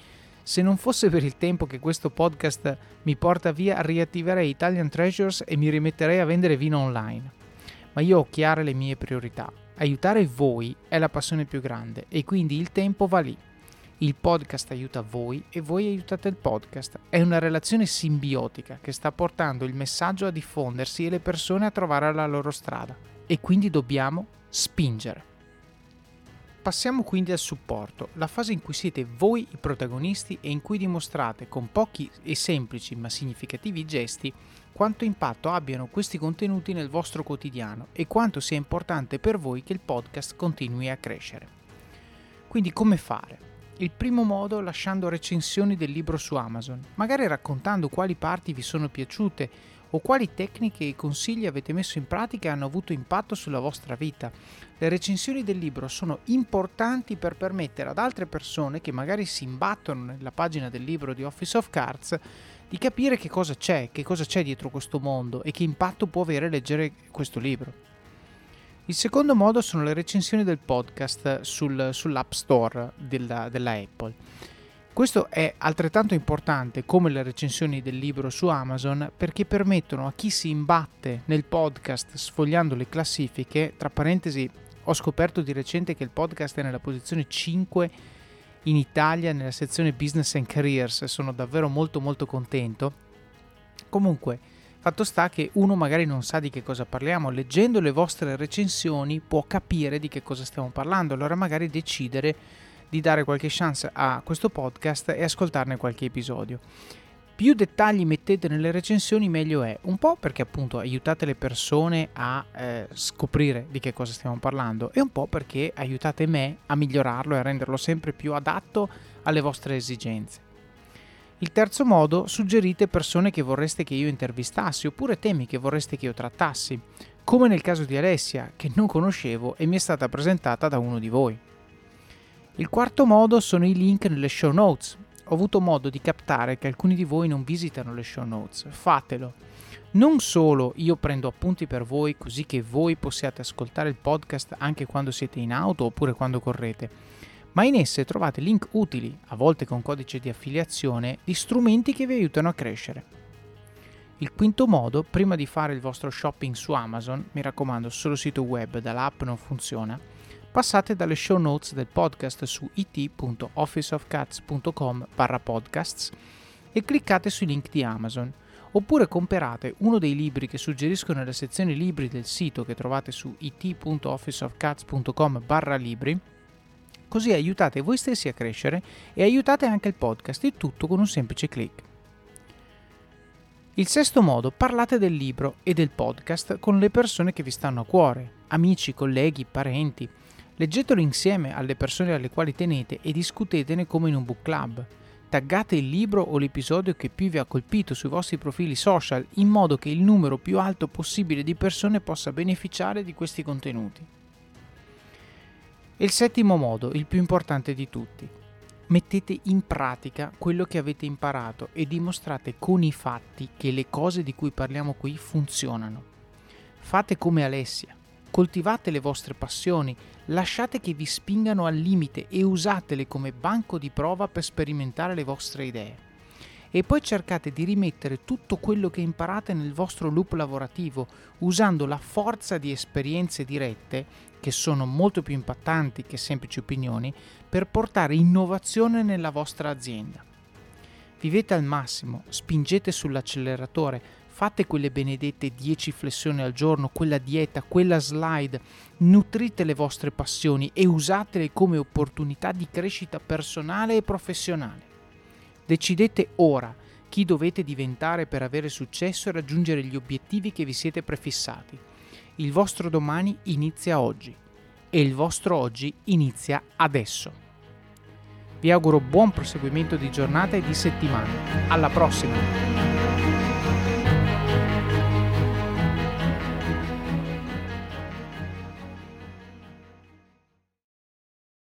Se non fosse per il tempo che questo podcast mi porta via, riattiverei Italian Treasures e mi rimetterei a vendere vino online. Ma io ho chiare le mie priorità. Aiutare voi è la passione più grande e quindi il tempo va lì. Il podcast aiuta voi e voi aiutate il podcast. È una relazione simbiotica che sta portando il messaggio a diffondersi e le persone a trovare la loro strada e quindi dobbiamo spingere. Passiamo quindi al supporto, la fase in cui siete voi i protagonisti e in cui dimostrate con pochi e semplici ma significativi gesti quanto impatto abbiano questi contenuti nel vostro quotidiano e quanto sia importante per voi che il podcast continui a crescere. Quindi come fare? Il primo modo lasciando recensioni del libro su Amazon, magari raccontando quali parti vi sono piaciute o quali tecniche e consigli avete messo in pratica e hanno avuto impatto sulla vostra vita. Le recensioni del libro sono importanti per permettere ad altre persone che magari si imbattono nella pagina del libro di Office of Cards di capire che cosa c'è, che cosa c'è dietro questo mondo e che impatto può avere leggere questo libro. Il secondo modo sono le recensioni del podcast sul, sull'App Store della, della Apple. Questo è altrettanto importante come le recensioni del libro su Amazon perché permettono a chi si imbatte nel podcast sfogliando le classifiche, tra parentesi ho scoperto di recente che il podcast è nella posizione 5 in Italia nella sezione Business and Careers, sono davvero molto molto contento. Comunque, fatto sta che uno magari non sa di che cosa parliamo, leggendo le vostre recensioni può capire di che cosa stiamo parlando, allora magari decidere di dare qualche chance a questo podcast e ascoltarne qualche episodio. Più dettagli mettete nelle recensioni meglio è, un po' perché appunto aiutate le persone a eh, scoprire di che cosa stiamo parlando e un po' perché aiutate me a migliorarlo e a renderlo sempre più adatto alle vostre esigenze. Il terzo modo, suggerite persone che vorreste che io intervistassi oppure temi che vorreste che io trattassi, come nel caso di Alessia, che non conoscevo e mi è stata presentata da uno di voi. Il quarto modo sono i link nelle show notes. Ho avuto modo di captare che alcuni di voi non visitano le show notes. Fatelo. Non solo io prendo appunti per voi così che voi possiate ascoltare il podcast anche quando siete in auto oppure quando correte, ma in esse trovate link utili, a volte con codice di affiliazione, di strumenti che vi aiutano a crescere. Il quinto modo, prima di fare il vostro shopping su Amazon, mi raccomando, solo sito web dall'app non funziona, passate dalle show notes del podcast su it.officeofcats.com podcasts e cliccate sui link di Amazon, oppure comprate uno dei libri che suggerisco nella sezione libri del sito che trovate su it.officeofcats.com libri, così aiutate voi stessi a crescere e aiutate anche il podcast, il tutto con un semplice clic. Il sesto modo, parlate del libro e del podcast con le persone che vi stanno a cuore, amici, colleghi, parenti, Leggetelo insieme alle persone alle quali tenete e discutetene come in un book club. Taggate il libro o l'episodio che più vi ha colpito sui vostri profili social in modo che il numero più alto possibile di persone possa beneficiare di questi contenuti. E il settimo modo, il più importante di tutti. Mettete in pratica quello che avete imparato e dimostrate con i fatti che le cose di cui parliamo qui funzionano. Fate come Alessia Coltivate le vostre passioni, lasciate che vi spingano al limite e usatele come banco di prova per sperimentare le vostre idee. E poi cercate di rimettere tutto quello che imparate nel vostro loop lavorativo, usando la forza di esperienze dirette, che sono molto più impattanti che semplici opinioni, per portare innovazione nella vostra azienda. Vivete al massimo, spingete sull'acceleratore, fate quelle benedette 10 flessioni al giorno, quella dieta, quella slide, nutrite le vostre passioni e usatele come opportunità di crescita personale e professionale. Decidete ora chi dovete diventare per avere successo e raggiungere gli obiettivi che vi siete prefissati. Il vostro domani inizia oggi e il vostro oggi inizia adesso. Vi auguro buon proseguimento di giornata e di settimana. Alla prossima!